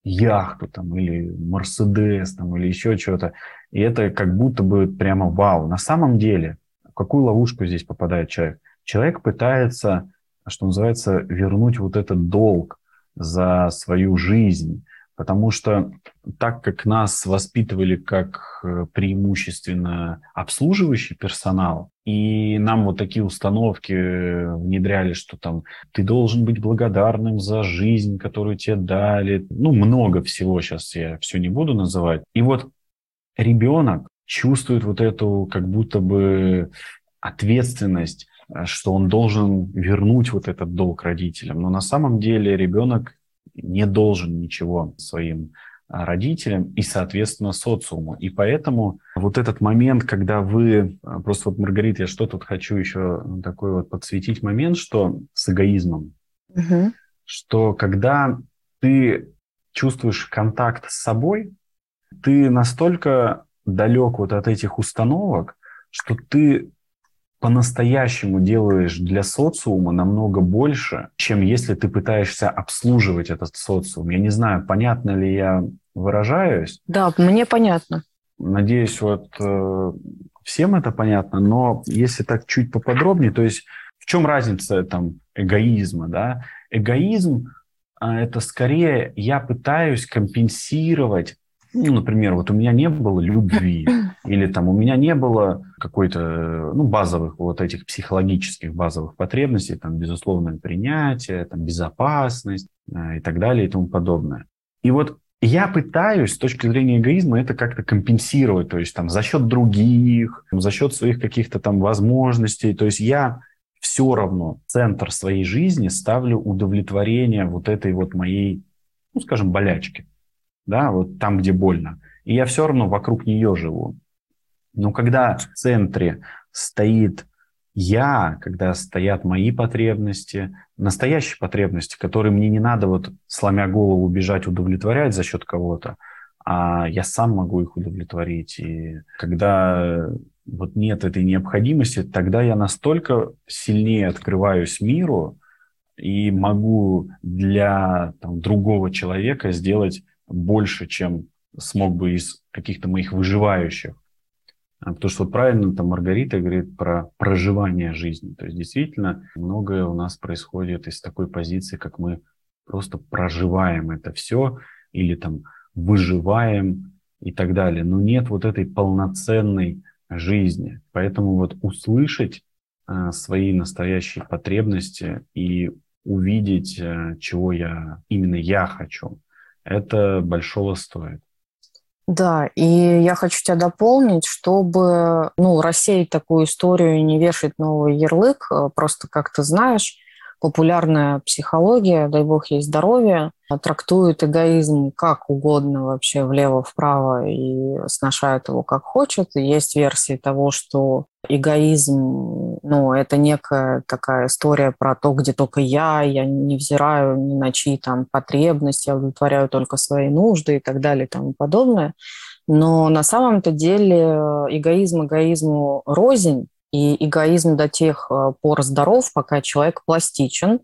яхту там или Мерседес там или еще что-то. И это как будто бы прямо вау. На самом деле, в какую ловушку здесь попадает человек? Человек пытается, что называется, вернуть вот этот долг за свою жизнь. Потому что так как нас воспитывали как э, преимущественно обслуживающий персонал, и нам вот такие установки внедряли, что там ты должен быть благодарным за жизнь, которую тебе дали. Ну, много всего сейчас я все не буду называть. И вот ребенок чувствует вот эту как будто бы ответственность, э, что он должен вернуть вот этот долг родителям. Но на самом деле ребенок не должен ничего своим а, родителям и, соответственно, социуму. И поэтому вот этот момент, когда вы... А, просто вот, Маргарита, я что тут хочу еще такой вот подсветить момент, что с эгоизмом, угу. что когда ты чувствуешь контакт с собой, ты настолько далек вот от этих установок, что ты по-настоящему делаешь для социума намного больше, чем если ты пытаешься обслуживать этот социум. Я не знаю, понятно ли я выражаюсь. Да, мне понятно. Надеюсь, вот э, всем это понятно, но если так чуть поподробнее, то есть в чем разница там эгоизма, да? Эгоизм а, это скорее я пытаюсь компенсировать ну, например, вот у меня не было любви, или там у меня не было какой-то, ну, базовых вот этих психологических базовых потребностей, там, безусловное принятие, там, безопасность э, и так далее и тому подобное. И вот я пытаюсь с точки зрения эгоизма это как-то компенсировать, то есть там за счет других, за счет своих каких-то там возможностей. То есть я все равно центр своей жизни ставлю удовлетворение вот этой вот моей, ну, скажем, болячки да, вот там, где больно. И я все равно вокруг нее живу. Но когда в центре стоит я, когда стоят мои потребности, настоящие потребности, которые мне не надо вот сломя голову бежать удовлетворять за счет кого-то, а я сам могу их удовлетворить. И когда вот нет этой необходимости, тогда я настолько сильнее открываюсь миру и могу для там, другого человека сделать больше, чем смог бы из каких-то моих выживающих А, потому что вот правильно там Маргарита говорит про проживание жизни. То есть действительно многое у нас происходит из такой позиции, как мы просто проживаем это все или там выживаем и так далее. Но нет вот этой полноценной жизни. Поэтому вот услышать а, свои настоящие потребности и увидеть, а, чего я именно я хочу, это большого стоит. Да, и я хочу тебя дополнить, чтобы ну, рассеять такую историю и не вешать новый ярлык, э, просто как ты знаешь, популярная психология, дай бог ей здоровье, трактует эгоизм как угодно вообще влево-вправо и сношает его как хочет. Есть версии того, что эгоизм, ну, это некая такая история про то, где только я, я не взираю ни на чьи там потребности, я удовлетворяю только свои нужды и так далее и тому подобное. Но на самом-то деле эгоизм эгоизму рознь, и эгоизм до тех э, пор здоров, пока человек пластичен,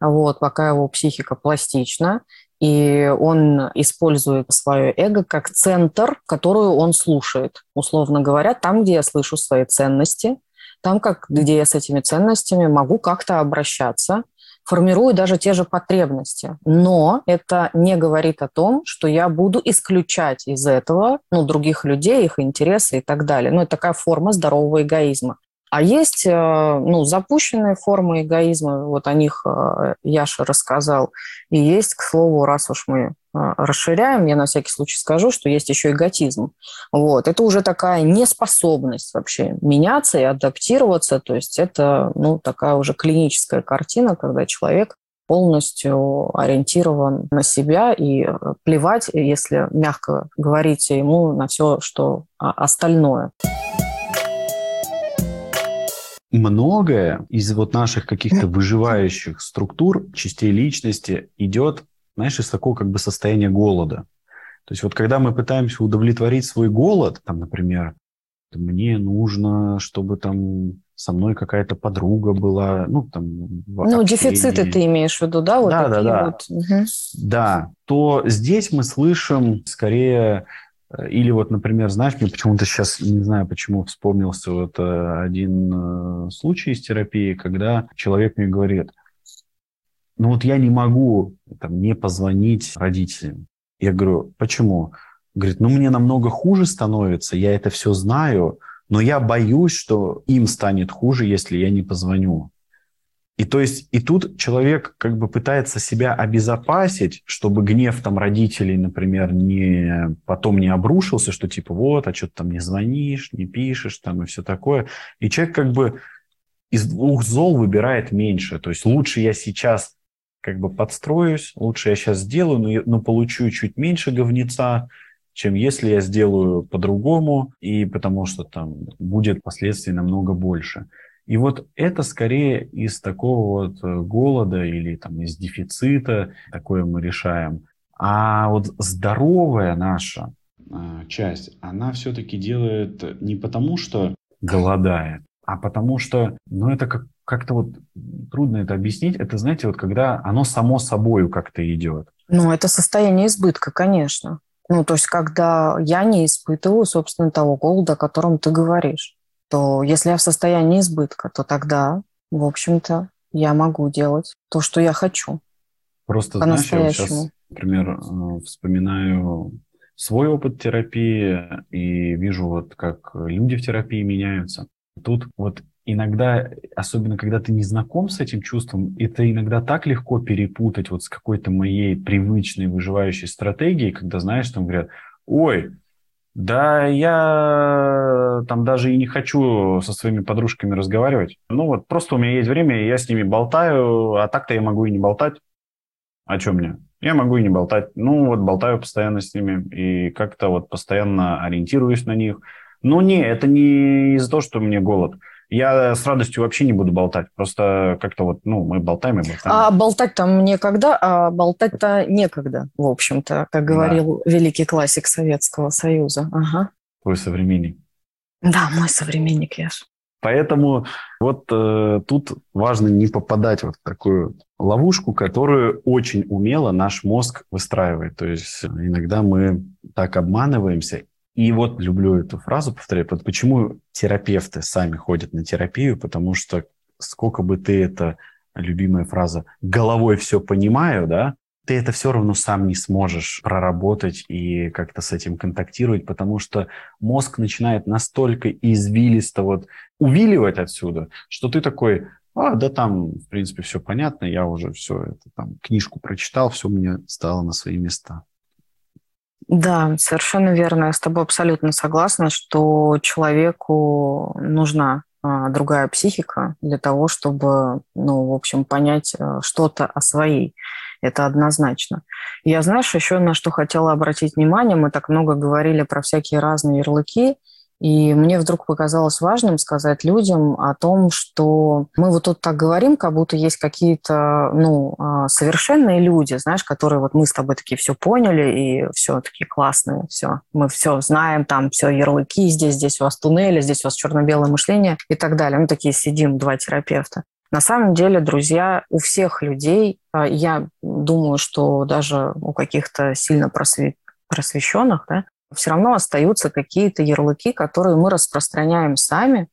вот, пока его психика пластична, и он использует свое эго как центр, которую он слушает. Условно говоря, там, где я слышу свои ценности, там, как, где я с этими ценностями могу как-то обращаться, формирую даже те же потребности. Но это не говорит о том, что я буду исключать из этого ну, других людей, их интересы и так далее. Ну, это такая форма здорового эгоизма. А есть э, ну, запущенные формы эгоизма, вот о них э, Яша рассказал. И есть, к слову, раз уж мы э, расширяем, я на всякий случай скажу, что есть еще эготизм. Вот. Это уже такая неспособность вообще меняться и адаптироваться. То есть это ну, такая уже клиническая картина, когда человек полностью ориентирован на себя и плевать, если мягко говорить ему, на все, что а, остальное многое из вот наших каких-то выживающих структур, частей личности идет, знаешь, из такого как бы состояния голода. То есть вот когда мы пытаемся удовлетворить свой голод, там, например, мне нужно, чтобы там со мной какая-то подруга была, ну, там... Ну, дефициты ты имеешь в виду, да? Вот да, да, да. Вот. Угу. Да, то здесь мы слышим скорее или вот, например, знаешь, мне почему-то сейчас, не знаю почему, вспомнился вот э, один э, случай из терапии, когда человек мне говорит, ну вот я не могу там, не позвонить родителям. Я говорю, почему? Говорит, ну мне намного хуже становится, я это все знаю, но я боюсь, что им станет хуже, если я не позвоню. И то есть и тут человек как бы пытается себя обезопасить, чтобы гнев там родителей, например, не потом не обрушился, что типа вот, а что ты там не звонишь, не пишешь там и все такое. И человек как бы из двух зол выбирает меньше. То есть лучше я сейчас как бы подстроюсь, лучше я сейчас сделаю, но, но получу чуть меньше говнеца, чем если я сделаю по-другому, и потому что там будет последствий намного больше. И вот это скорее из такого вот э, голода или там из дефицита такое мы решаем. А вот здоровая наша э, часть, она все-таки делает не потому, что голодает, а потому что, ну, это как, как-то вот трудно это объяснить. Это, знаете, вот когда оно само собой как-то идет. Ну, это состояние избытка, конечно. Ну, то есть, когда я не испытываю, собственно, того голода, о котором ты говоришь то если я в состоянии избытка, то тогда, в общем-то, я могу делать то, что я хочу. Просто, знаешь, я вот сейчас, например, э, вспоминаю свой опыт терапии и вижу, вот как люди в терапии меняются. Тут вот иногда, особенно когда ты не знаком с этим чувством, это иногда так легко перепутать вот с какой-то моей привычной выживающей стратегией, когда, знаешь, там говорят, ой, да, я там даже и не хочу со своими подружками разговаривать. Ну вот просто у меня есть время, я с ними болтаю, а так-то я могу и не болтать. О чем мне? Я могу и не болтать. Ну вот болтаю постоянно с ними и как-то вот постоянно ориентируюсь на них. Но не, это не из-за того, что мне голод. Я с радостью вообще не буду болтать. Просто как-то вот, ну, мы болтаем и болтаем. А болтать-то мне когда, а болтать-то некогда, в общем-то, как говорил да. великий классик Советского Союза. Ага. Твой современник. Да, мой современник, Яш. Поэтому вот э, тут важно не попадать вот в такую ловушку, которую очень умело наш мозг выстраивает. То есть иногда мы так обманываемся И вот люблю эту фразу повторять. Вот почему терапевты сами ходят на терапию, потому что сколько бы ты это, любимая фраза, головой все понимаю, да, ты это все равно сам не сможешь проработать и как-то с этим контактировать, потому что мозг начинает настолько извилисто вот увиливать отсюда, что ты такой, а, да там, в принципе, все понятно, я уже все это там, книжку прочитал, все мне стало на свои места. Да, совершенно верно. Я с тобой абсолютно согласна, что человеку нужна а, другая психика для того, чтобы, ну, в общем, понять а, что-то о своей. Это однозначно. Я, знаешь, еще на что хотела обратить внимание, мы так много говорили про всякие разные ярлыки, и мне вдруг показалось важным сказать людям о том, что мы вот тут так говорим, как будто есть какие-то ну, а, совершенные люди, знаешь, которые вот мы с тобой такие все поняли, и все такие классные, все, мы все знаем, там все ярлыки, здесь, здесь у вас туннели, здесь у вас черно-белое мышление и так далее. Мы такие сидим, два терапевта. На самом деле, друзья, у всех людей, а, я думаю, что даже у каких-то сильно просвещенных, да, все равно остаются какие-то ярлыки, которые мы распространяем сами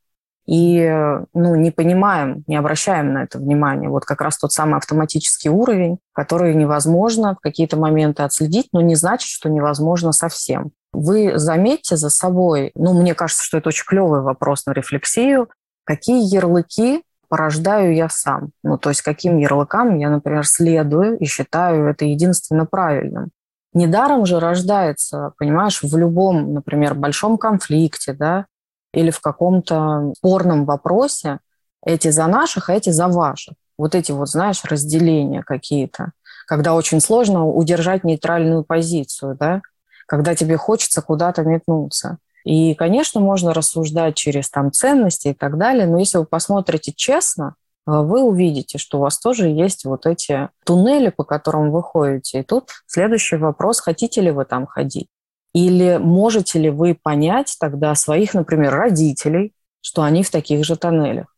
и ну, не понимаем, не обращаем на это внимание. Вот как раз тот самый автоматический уровень, который невозможно в какие-то моменты отследить, но не значит, что невозможно совсем. Вы заметьте за собой, ну, мне кажется, что это очень клевый вопрос на рефлексию, какие ярлыки порождаю я сам. Ну, то есть каким ярлыкам я, например, следую и считаю это единственно правильным. Недаром же рождается, понимаешь, в любом, например, большом конфликте, да, или в каком-то спорном вопросе эти за наших, а эти за ваших. Вот эти вот, знаешь, разделения какие-то, когда очень сложно удержать нейтральную позицию, да, когда тебе хочется куда-то метнуться. И, конечно, можно рассуждать через там ценности и так далее, но если вы посмотрите честно, вы увидите, что у вас тоже есть вот эти туннели, по которым вы ходите. И тут следующий вопрос, хотите ли вы там ходить? Или можете ли вы понять тогда своих, например, родителей, что они в таких же тоннелях?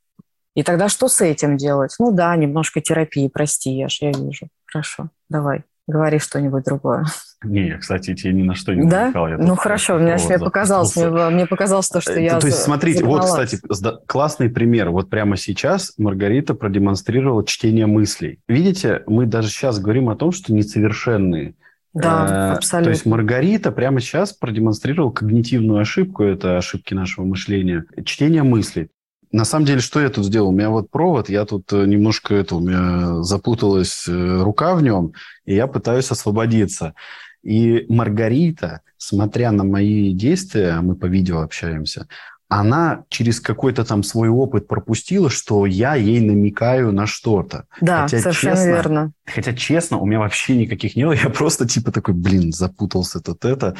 И тогда что с этим делать? Ну да, немножко терапии, прости, я ж, я вижу. Хорошо, давай. Говори что-нибудь другое. Не, я, кстати, тебе ни на что не да? намекал. ну хорошо, мне, мне показалось, мне, мне показалось то, что э, я То есть смотрите, вот, кстати, классный пример. Вот прямо сейчас Маргарита продемонстрировала чтение мыслей. Видите, мы даже сейчас говорим о том, что несовершенные. Да, абсолютно. То есть Маргарита прямо сейчас продемонстрировала когнитивную ошибку, это ошибки нашего мышления, чтение мыслей. На самом деле, что я тут сделал? У меня вот провод, я тут э, немножко это, у меня запуталась э, рука в нем, и я пытаюсь освободиться. И Маргарита, смотря на мои действия, а мы по видео общаемся, она через какой-то там свой опыт пропустила, что я ей намекаю на что-то. Да, хотя, совершенно честно, верно. Хотя, честно, у меня вообще никаких не было. Я просто типа такой, блин, запутался тут это.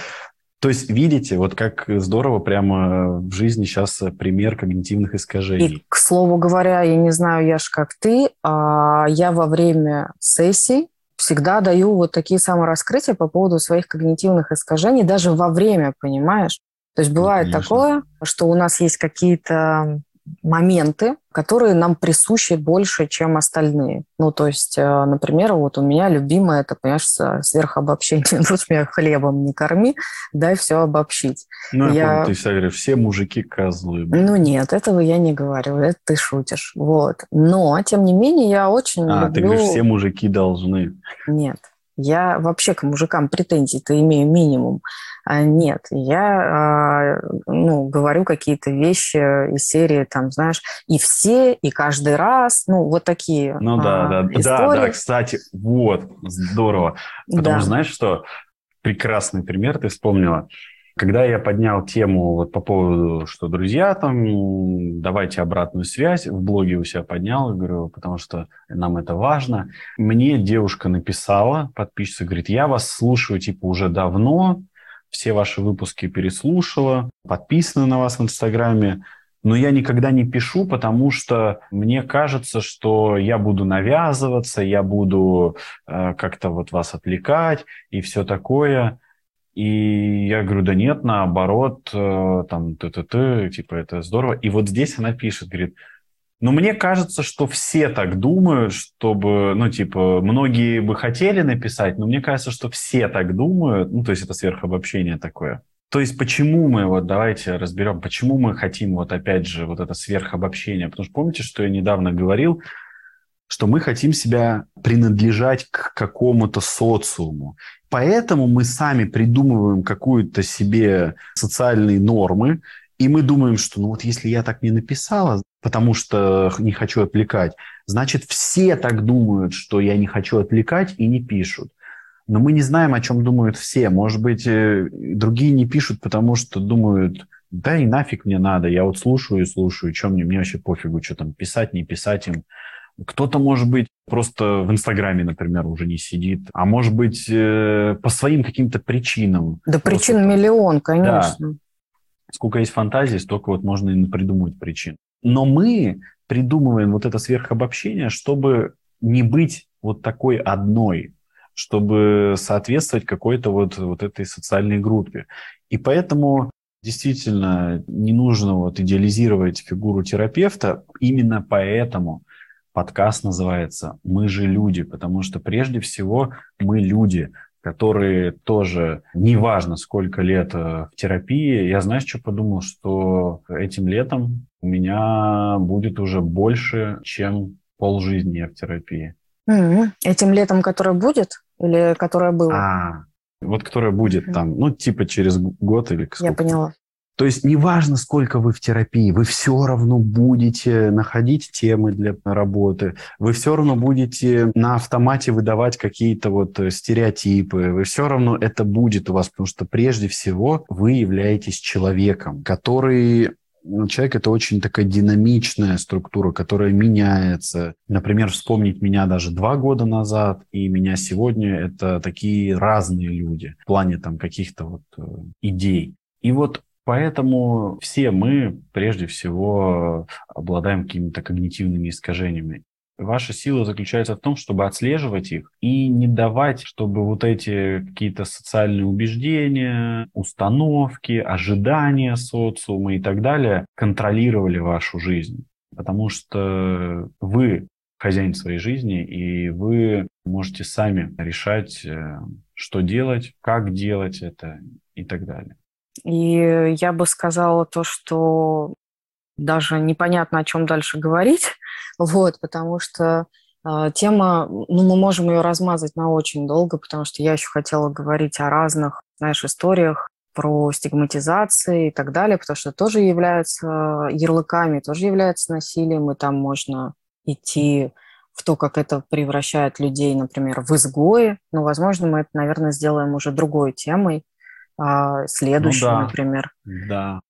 То есть, видите, вот как здорово прямо в жизни сейчас пример когнитивных искажений. И, к слову говоря, я не знаю, я ж как ты, а я во время сессий всегда даю вот такие самораскрытия по поводу своих когнитивных искажений, даже во время, понимаешь? То есть бывает ну, такое, что у нас есть какие-то моменты, которые нам присущи больше, чем остальные. Ну, то есть, э, например, вот у меня любимое, это, понимаешь, сверхобобщение. Тут меня хлебом не корми, дай все обобщить. Ну, я, помню, ты всегда говоришь, все мужики козлы. Ну, нет, этого я не говорю, это ты шутишь. Вот. Но, тем не менее, я очень а, люблю... ты говоришь, все мужики должны. Нет. Я вообще к мужикам претензий-то имею минимум. А нет, я а, ну, говорю какие-то вещи из серии, там, знаешь, и все, и каждый раз, ну, вот такие Ну да, а, да, истории. да, да, кстати, вот, здорово. Потому да. что, знаешь что, прекрасный пример ты вспомнила. Когда я поднял тему вот по поводу, что друзья там, давайте обратную связь, в блоге у себя поднял, говорю, потому что нам это важно. Мне девушка написала, подписчица, говорит, я вас слушаю типа уже давно, все ваши выпуски переслушала, подписана на вас в Инстаграме, но я никогда не пишу, потому что мне кажется, что я буду навязываться, я буду э, как-то вот вас отвлекать и все такое. И я говорю, да нет, наоборот, э, там, т-т-т, типа, это здорово. И вот здесь она пишет, говорит, ну, мне кажется, что все так думают, чтобы, ну, типа, многие бы хотели написать, но мне кажется, что все так думают, ну, то есть это сверхобобщение такое. То есть почему мы, вот давайте разберем, почему мы хотим вот опять же вот это сверхобобщение? Потому что помните, что я недавно говорил, что мы хотим себя принадлежать к какому-то социуму. Поэтому мы сами придумываем какую-то себе социальные нормы, и мы думаем, что ну вот если я так не написала, потому что не хочу отвлекать, значит все так думают, что я не хочу отвлекать и не пишут. Но мы не знаем, о чем думают все. Может быть, э, другие не пишут, потому что думают, да и нафиг мне надо, я вот слушаю и слушаю, чем мне, мне вообще пофигу, что там писать, не писать им. Кто-то, может быть, просто в Инстаграме, например, уже не сидит, а может быть, э, по своим каким-то причинам. Да причин просто... миллион, конечно. Да. Сколько есть фантазии, столько вот можно и придумать причин. Но мы придумываем вот это сверхобобщение, чтобы не быть вот такой одной, чтобы соответствовать какой-то вот, вот этой социальной группе. И поэтому действительно не нужно вот идеализировать фигуру терапевта. Именно поэтому подкаст называется «Мы же люди», потому что прежде всего мы люди, которые тоже, неважно сколько лет э, в терапии, я, знаешь, что подумал, что этим летом у меня будет уже больше, чем полжизни в терапии. Mm-hmm. Этим летом, которое будет или которое было? А, вот которое будет mm-hmm. там, ну, типа через год или сколько. Я поняла. То есть неважно, сколько вы в терапии, вы все равно будете находить темы для работы, вы все равно будете на автомате выдавать какие-то вот э, стереотипы, вы все равно это будет у вас, потому что прежде всего вы являетесь человеком, который ну, человек это очень такая динамичная структура, которая меняется. Например, вспомнить меня даже два года назад и меня сегодня это такие разные люди в плане там каких-то вот э, идей. И вот Поэтому все мы, прежде всего, обладаем какими-то когнитивными искажениями. Ваша сила заключается в том, чтобы отслеживать их и не давать, чтобы вот эти какие-то социальные убеждения, установки, ожидания социума и так далее контролировали вашу жизнь. Потому что вы хозяин своей жизни, и вы можете сами решать, э, что делать, как делать это и так далее. И я бы сказала то, что даже непонятно, о чем дальше говорить, вот, потому что э, тема, ну, мы можем ее размазать на очень долго, потому что я еще хотела говорить о разных, знаешь, историях про стигматизации и так далее, потому что тоже являются ярлыками, тоже является насилием, и там можно идти в то, как это превращает людей, например, в изгои. Но, возможно, мы это, наверное, сделаем уже другой темой, а, ну, да. например. Да.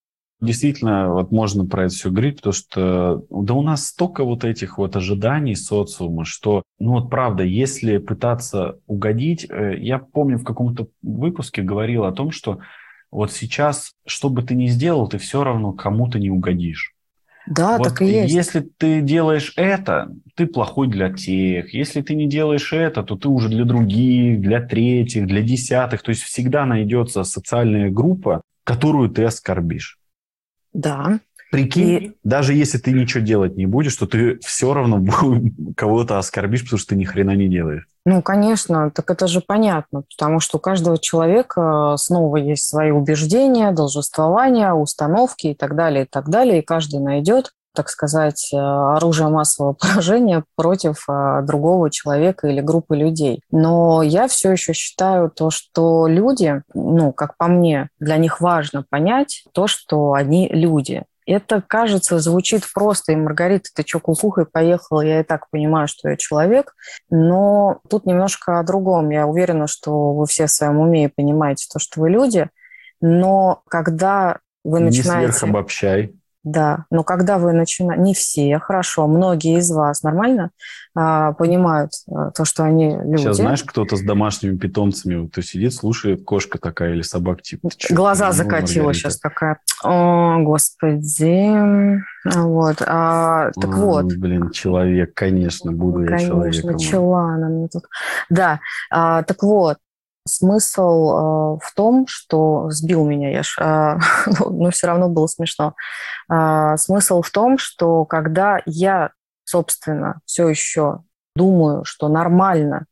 Действительно, вот можно про это все говорить, потому что да у нас столько вот этих вот ожиданий социума, что, ну вот правда, если пытаться угодить, э, я помню в каком-то выпуске говорил о том, что вот сейчас, что бы ты ни сделал, ты все равно кому-то не угодишь. Да, вот так и есть. Если ты делаешь это, ты плохой для тех. Если ты не делаешь это, то ты уже для других, для третьих, для десятых. То есть всегда найдется социальная группа, которую ты оскорбишь. Да. Прикинь, и... даже если ты ничего делать не будешь, то ты все равно кого-то оскорбишь, потому что ты ни хрена не делаешь. Ну, конечно, так это же понятно, потому что у каждого человека снова есть свои убеждения, должествования, установки и так далее, и так далее, и каждый найдет так сказать, оружие массового поражения против а, другого человека или группы людей. Но я все еще считаю то, что люди, ну, как по мне, для них важно понять то, что они люди. Это, кажется, звучит просто. И, Маргарита, ты что, кукухой поехала? Я и так понимаю, что я человек. Но тут немножко о другом. Я уверена, что вы все в своем уме понимаете то, что вы люди. Но когда вы начинаете... Не сверхобобщай. Да, но когда вы начинаете, не все, хорошо, многие из вас нормально а, понимают а, то, что они люди. Сейчас знаешь, кто-то с домашними питомцами, кто сидит, слушает, кошка такая или собак типа. Глаза закатила Маргарита. сейчас такая. О, господи. Вот. А, так а, вот. Блин, человек, конечно, буду конечно, я человеком. Конечно, чела она мне тут. Да, а, так вот. Смысл э, в том, что сбил меня, я ж, э, но все равно было смешно. Э, смысл в том, что когда я, собственно, все еще думаю, что нормально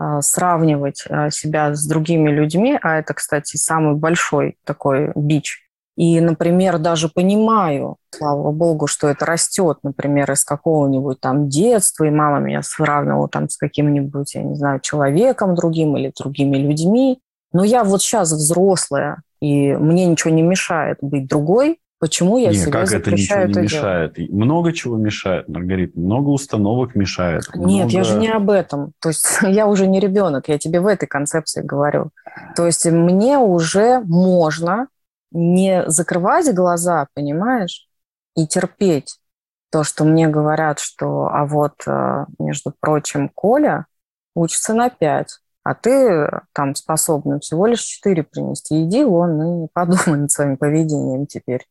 а, сравнивать а, себя с другими людьми, а это, кстати, самый большой такой бич. И, например, даже понимаю, слава богу, что это растет, например, из какого-нибудь там детства, и мама меня сравнивала там с каким-нибудь, я не знаю, человеком другим или другими людьми. Но я вот сейчас взрослая, и мне ничего не мешает быть другой, Почему я Нет, себе как это ничего не это мешает? Делать? Много чего мешает, Маргарита, много установок мешает. Нет, много... я же не об этом. То есть я уже не ребенок, я тебе в этой концепции говорю. То есть мне уже можно не закрывать глаза, понимаешь, и терпеть то, что мне говорят, что, а вот, э, между прочим, Коля учится на пять, а ты там способна всего лишь четыре принести. Иди вон и подумай над своим поведением теперь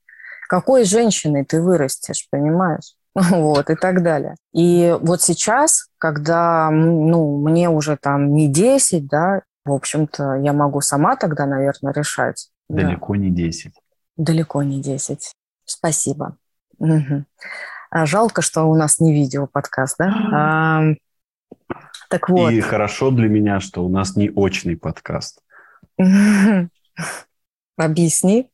какой женщиной ты вырастешь, понимаешь? Вот, и так далее. И вот сейчас, когда, ну, мне уже там не 10, да, в общем-то, я могу сама тогда, наверное, решать. Далеко да. не 10. Далеко не 10. Спасибо. Угу. А жалко, что у нас не видео подкаст, да? А, так вот. И хорошо для меня, что у нас не очный подкаст. Объясни.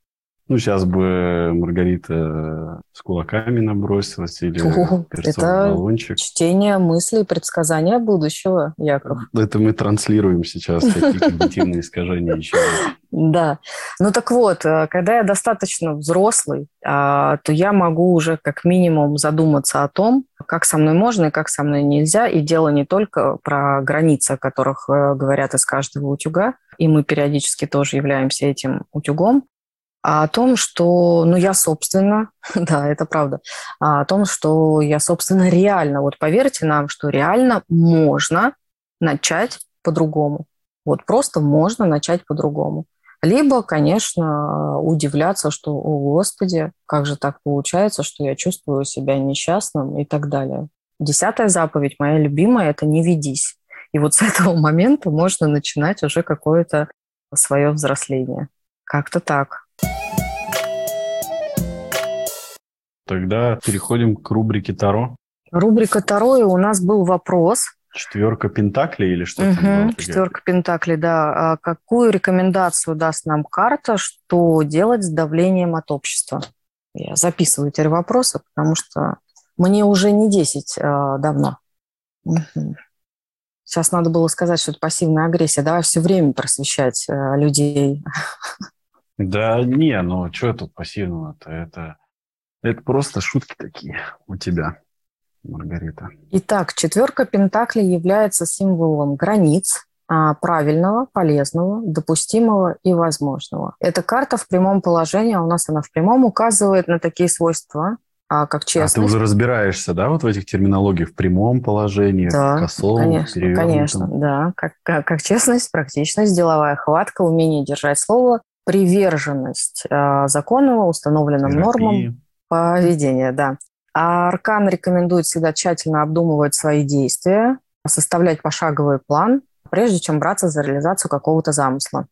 Ну, сейчас бы Маргарита с кулаками набросилась или О, это баллончик. чтение мыслей, предсказания будущего, Яков. Это мы транслируем сейчас такие когнитивные искажения еще. Да. Ну так вот, э, когда я достаточно взрослый, а, то я могу уже как минимум задуматься о том, как со мной можно и как со мной нельзя. И дело не только про границы, о которых э, говорят из каждого утюга, и мы периодически тоже являемся этим утюгом, а о том, что, ну, я, собственно, да, это правда, а о том, что я, собственно, реально, вот поверьте нам, что реально можно начать по-другому. Вот просто можно начать по-другому. Либо, конечно, удивляться, что, о, Господи, как же так получается, что я чувствую себя несчастным и так далее. Десятая заповедь, моя любимая, это «не ведись». И вот с этого момента можно начинать уже какое-то свое взросление. Как-то так. Тогда переходим к рубрике Таро. Рубрика Таро, и у нас был вопрос. Четверка Пентаклей или что-то? Угу, четверка Пентаклей, да. А какую рекомендацию даст нам карта, что делать с давлением от общества? Я записываю теперь вопросы, потому что мне уже не 10 а, давно. Угу. Сейчас надо было сказать, что это пассивная агрессия. Давай все время просвещать а, людей. Да не, ну что тут пассивного-то? Это это просто шутки такие у тебя, Маргарита. Итак, четверка Пентаклей является символом границ, а, правильного, полезного, допустимого и возможного. Эта карта в прямом положении, а у нас она в прямом, указывает на такие свойства, а, как честность. А ты уже разбираешься, да, вот в этих терминологиях в прямом положении, да, в косом, конечно, конечно, да, как, как, как честность, практичность, деловая хватка, умение держать слово, приверженность э, закону, установленным Терапии. нормам, поведения, да. А Аркан рекомендует всегда тщательно обдумывать свои действия, составлять пошаговый план, прежде чем браться за реализацию какого-то замысла.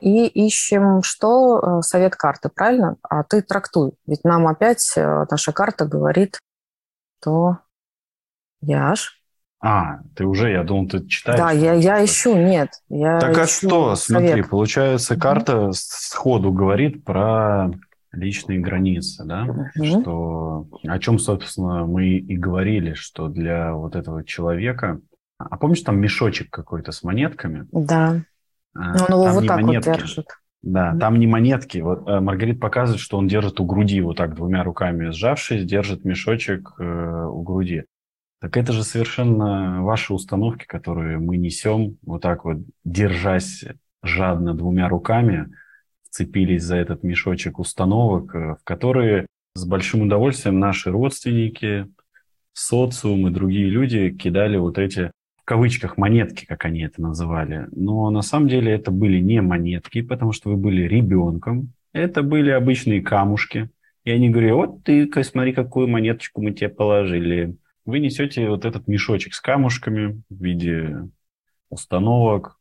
И ищем, что э, совет карты, правильно? А ты трактуй. Ведь нам опять э, наша карта говорит, то Яш. А, ты уже, я думал, ты читаешь. Да, я, я ищу, нет. Я так а что, совет. смотри, получается, карта сходу говорит про личные границы, да, угу. что о чем, собственно, мы и говорили, что для вот этого человека, а помнишь, там мешочек какой-то с монетками? Да. А, Но он его вот так монетки. вот держит. Да, там не монетки. Вот э, Маргарит показывает, что он держит у груди, вот так двумя руками сжавшись, держит мешочек э, у груди. Так это же совершенно ваши установки, которые мы несем, вот так вот, держась жадно двумя руками, цепились за этот мешочек установок, э, в которые с большим удовольствием наши родственники, социум и другие люди кидали вот эти в кавычках монетки, как они это называли. Но на самом деле это были не монетки, потому что вы были ребенком. Это были обычные камушки. И они говорили, вот ты, смотри, какую монеточку мы тебе положили. Вы несете вот этот мешочек с камушками в виде установок.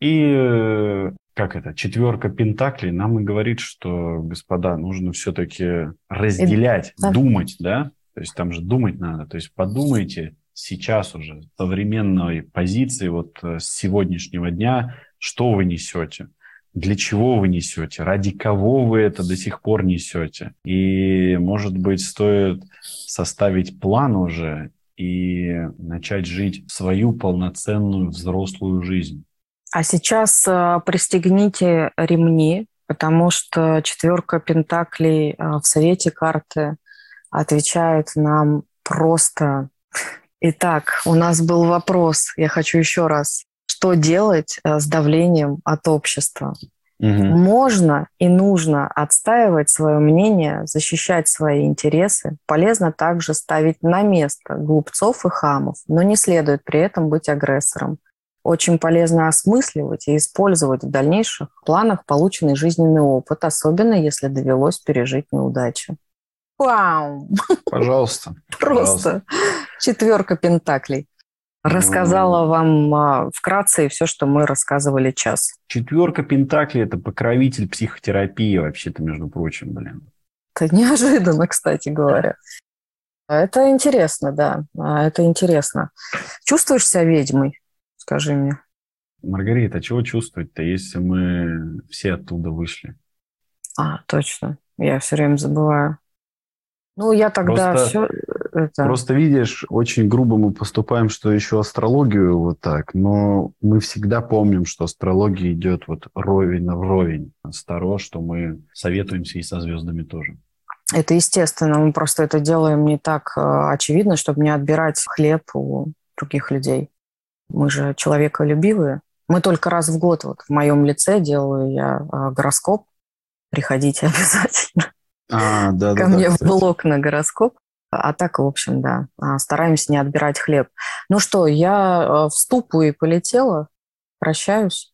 И э, как это, четверка пентаклей нам и говорит, что, господа, нужно все-таки разделять, да. думать, да? То есть там же думать надо. То есть подумайте сейчас уже, современной позиции, вот э, с сегодняшнего дня, что вы несете? Для чего вы несете? Ради кого вы это до сих пор несете? И, может быть, стоит составить план уже и начать жить свою полноценную взрослую жизнь. А сейчас э, пристегните ремни, потому что четверка пентаклей э, в совете карты отвечает нам просто. Итак, у нас был вопрос, я хочу еще раз. Что делать э, с давлением от общества? Угу. Можно и нужно отстаивать свое мнение, защищать свои интересы. Полезно также ставить на место глупцов и хамов, но не следует при этом быть агрессором. Очень полезно осмысливать и использовать в дальнейших планах полученный жизненный опыт, особенно если довелось пережить неудачу. Вау! Пожалуйста. Просто четверка пентаклей. Рассказала вам а, вкратце все, что мы рассказывали час. Четверка Пентаклей – это покровитель психотерапии вообще-то, между прочим, блин. Это неожиданно, кстати говоря. Это интересно, да, а, это интересно. Чувствуешь себя ведьмой? Скажи мне. Маргарита, а чего чувствовать-то, если мы все оттуда вышли? А, точно. Я все время забываю. Ну, я тогда Просто... все это... Просто видишь, очень грубо мы поступаем, что еще астрологию вот так, но мы всегда помним, что астрология идет вот ровень на вровень с того, что мы советуемся и со звездами тоже. Это естественно, мы просто это делаем не так э, очевидно, чтобы не отбирать хлеб у других людей. Мы же человеколюбивые. Мы только раз в год, вот в моем лице делаю я э, гороскоп. Приходите обязательно. А, да, ко да, мне да, в блог на гороскоп. А так, в общем, да, а, стараемся не отбирать хлеб. Ну что, я э, в ступу и полетела. Прощаюсь.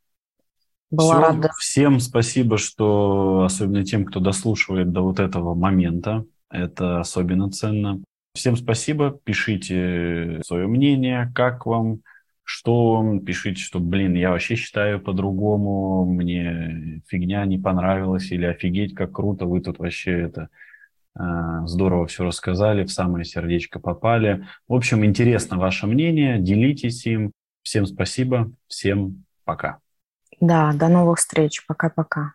Была Все, рада. Всем спасибо, что особенно тем, кто дослушивает до вот этого момента. Это особенно ценно. Всем спасибо. Пишите свое мнение, как вам, что пишите, что, блин, я вообще считаю по-другому, мне фигня не понравилась, или офигеть, как круто, вы тут вообще это Э, здорово все рассказали, в самое сердечко попали. В общем, интересно ваше мнение, делитесь им. Всем спасибо, всем пока. Да, до новых встреч. Пока-пока.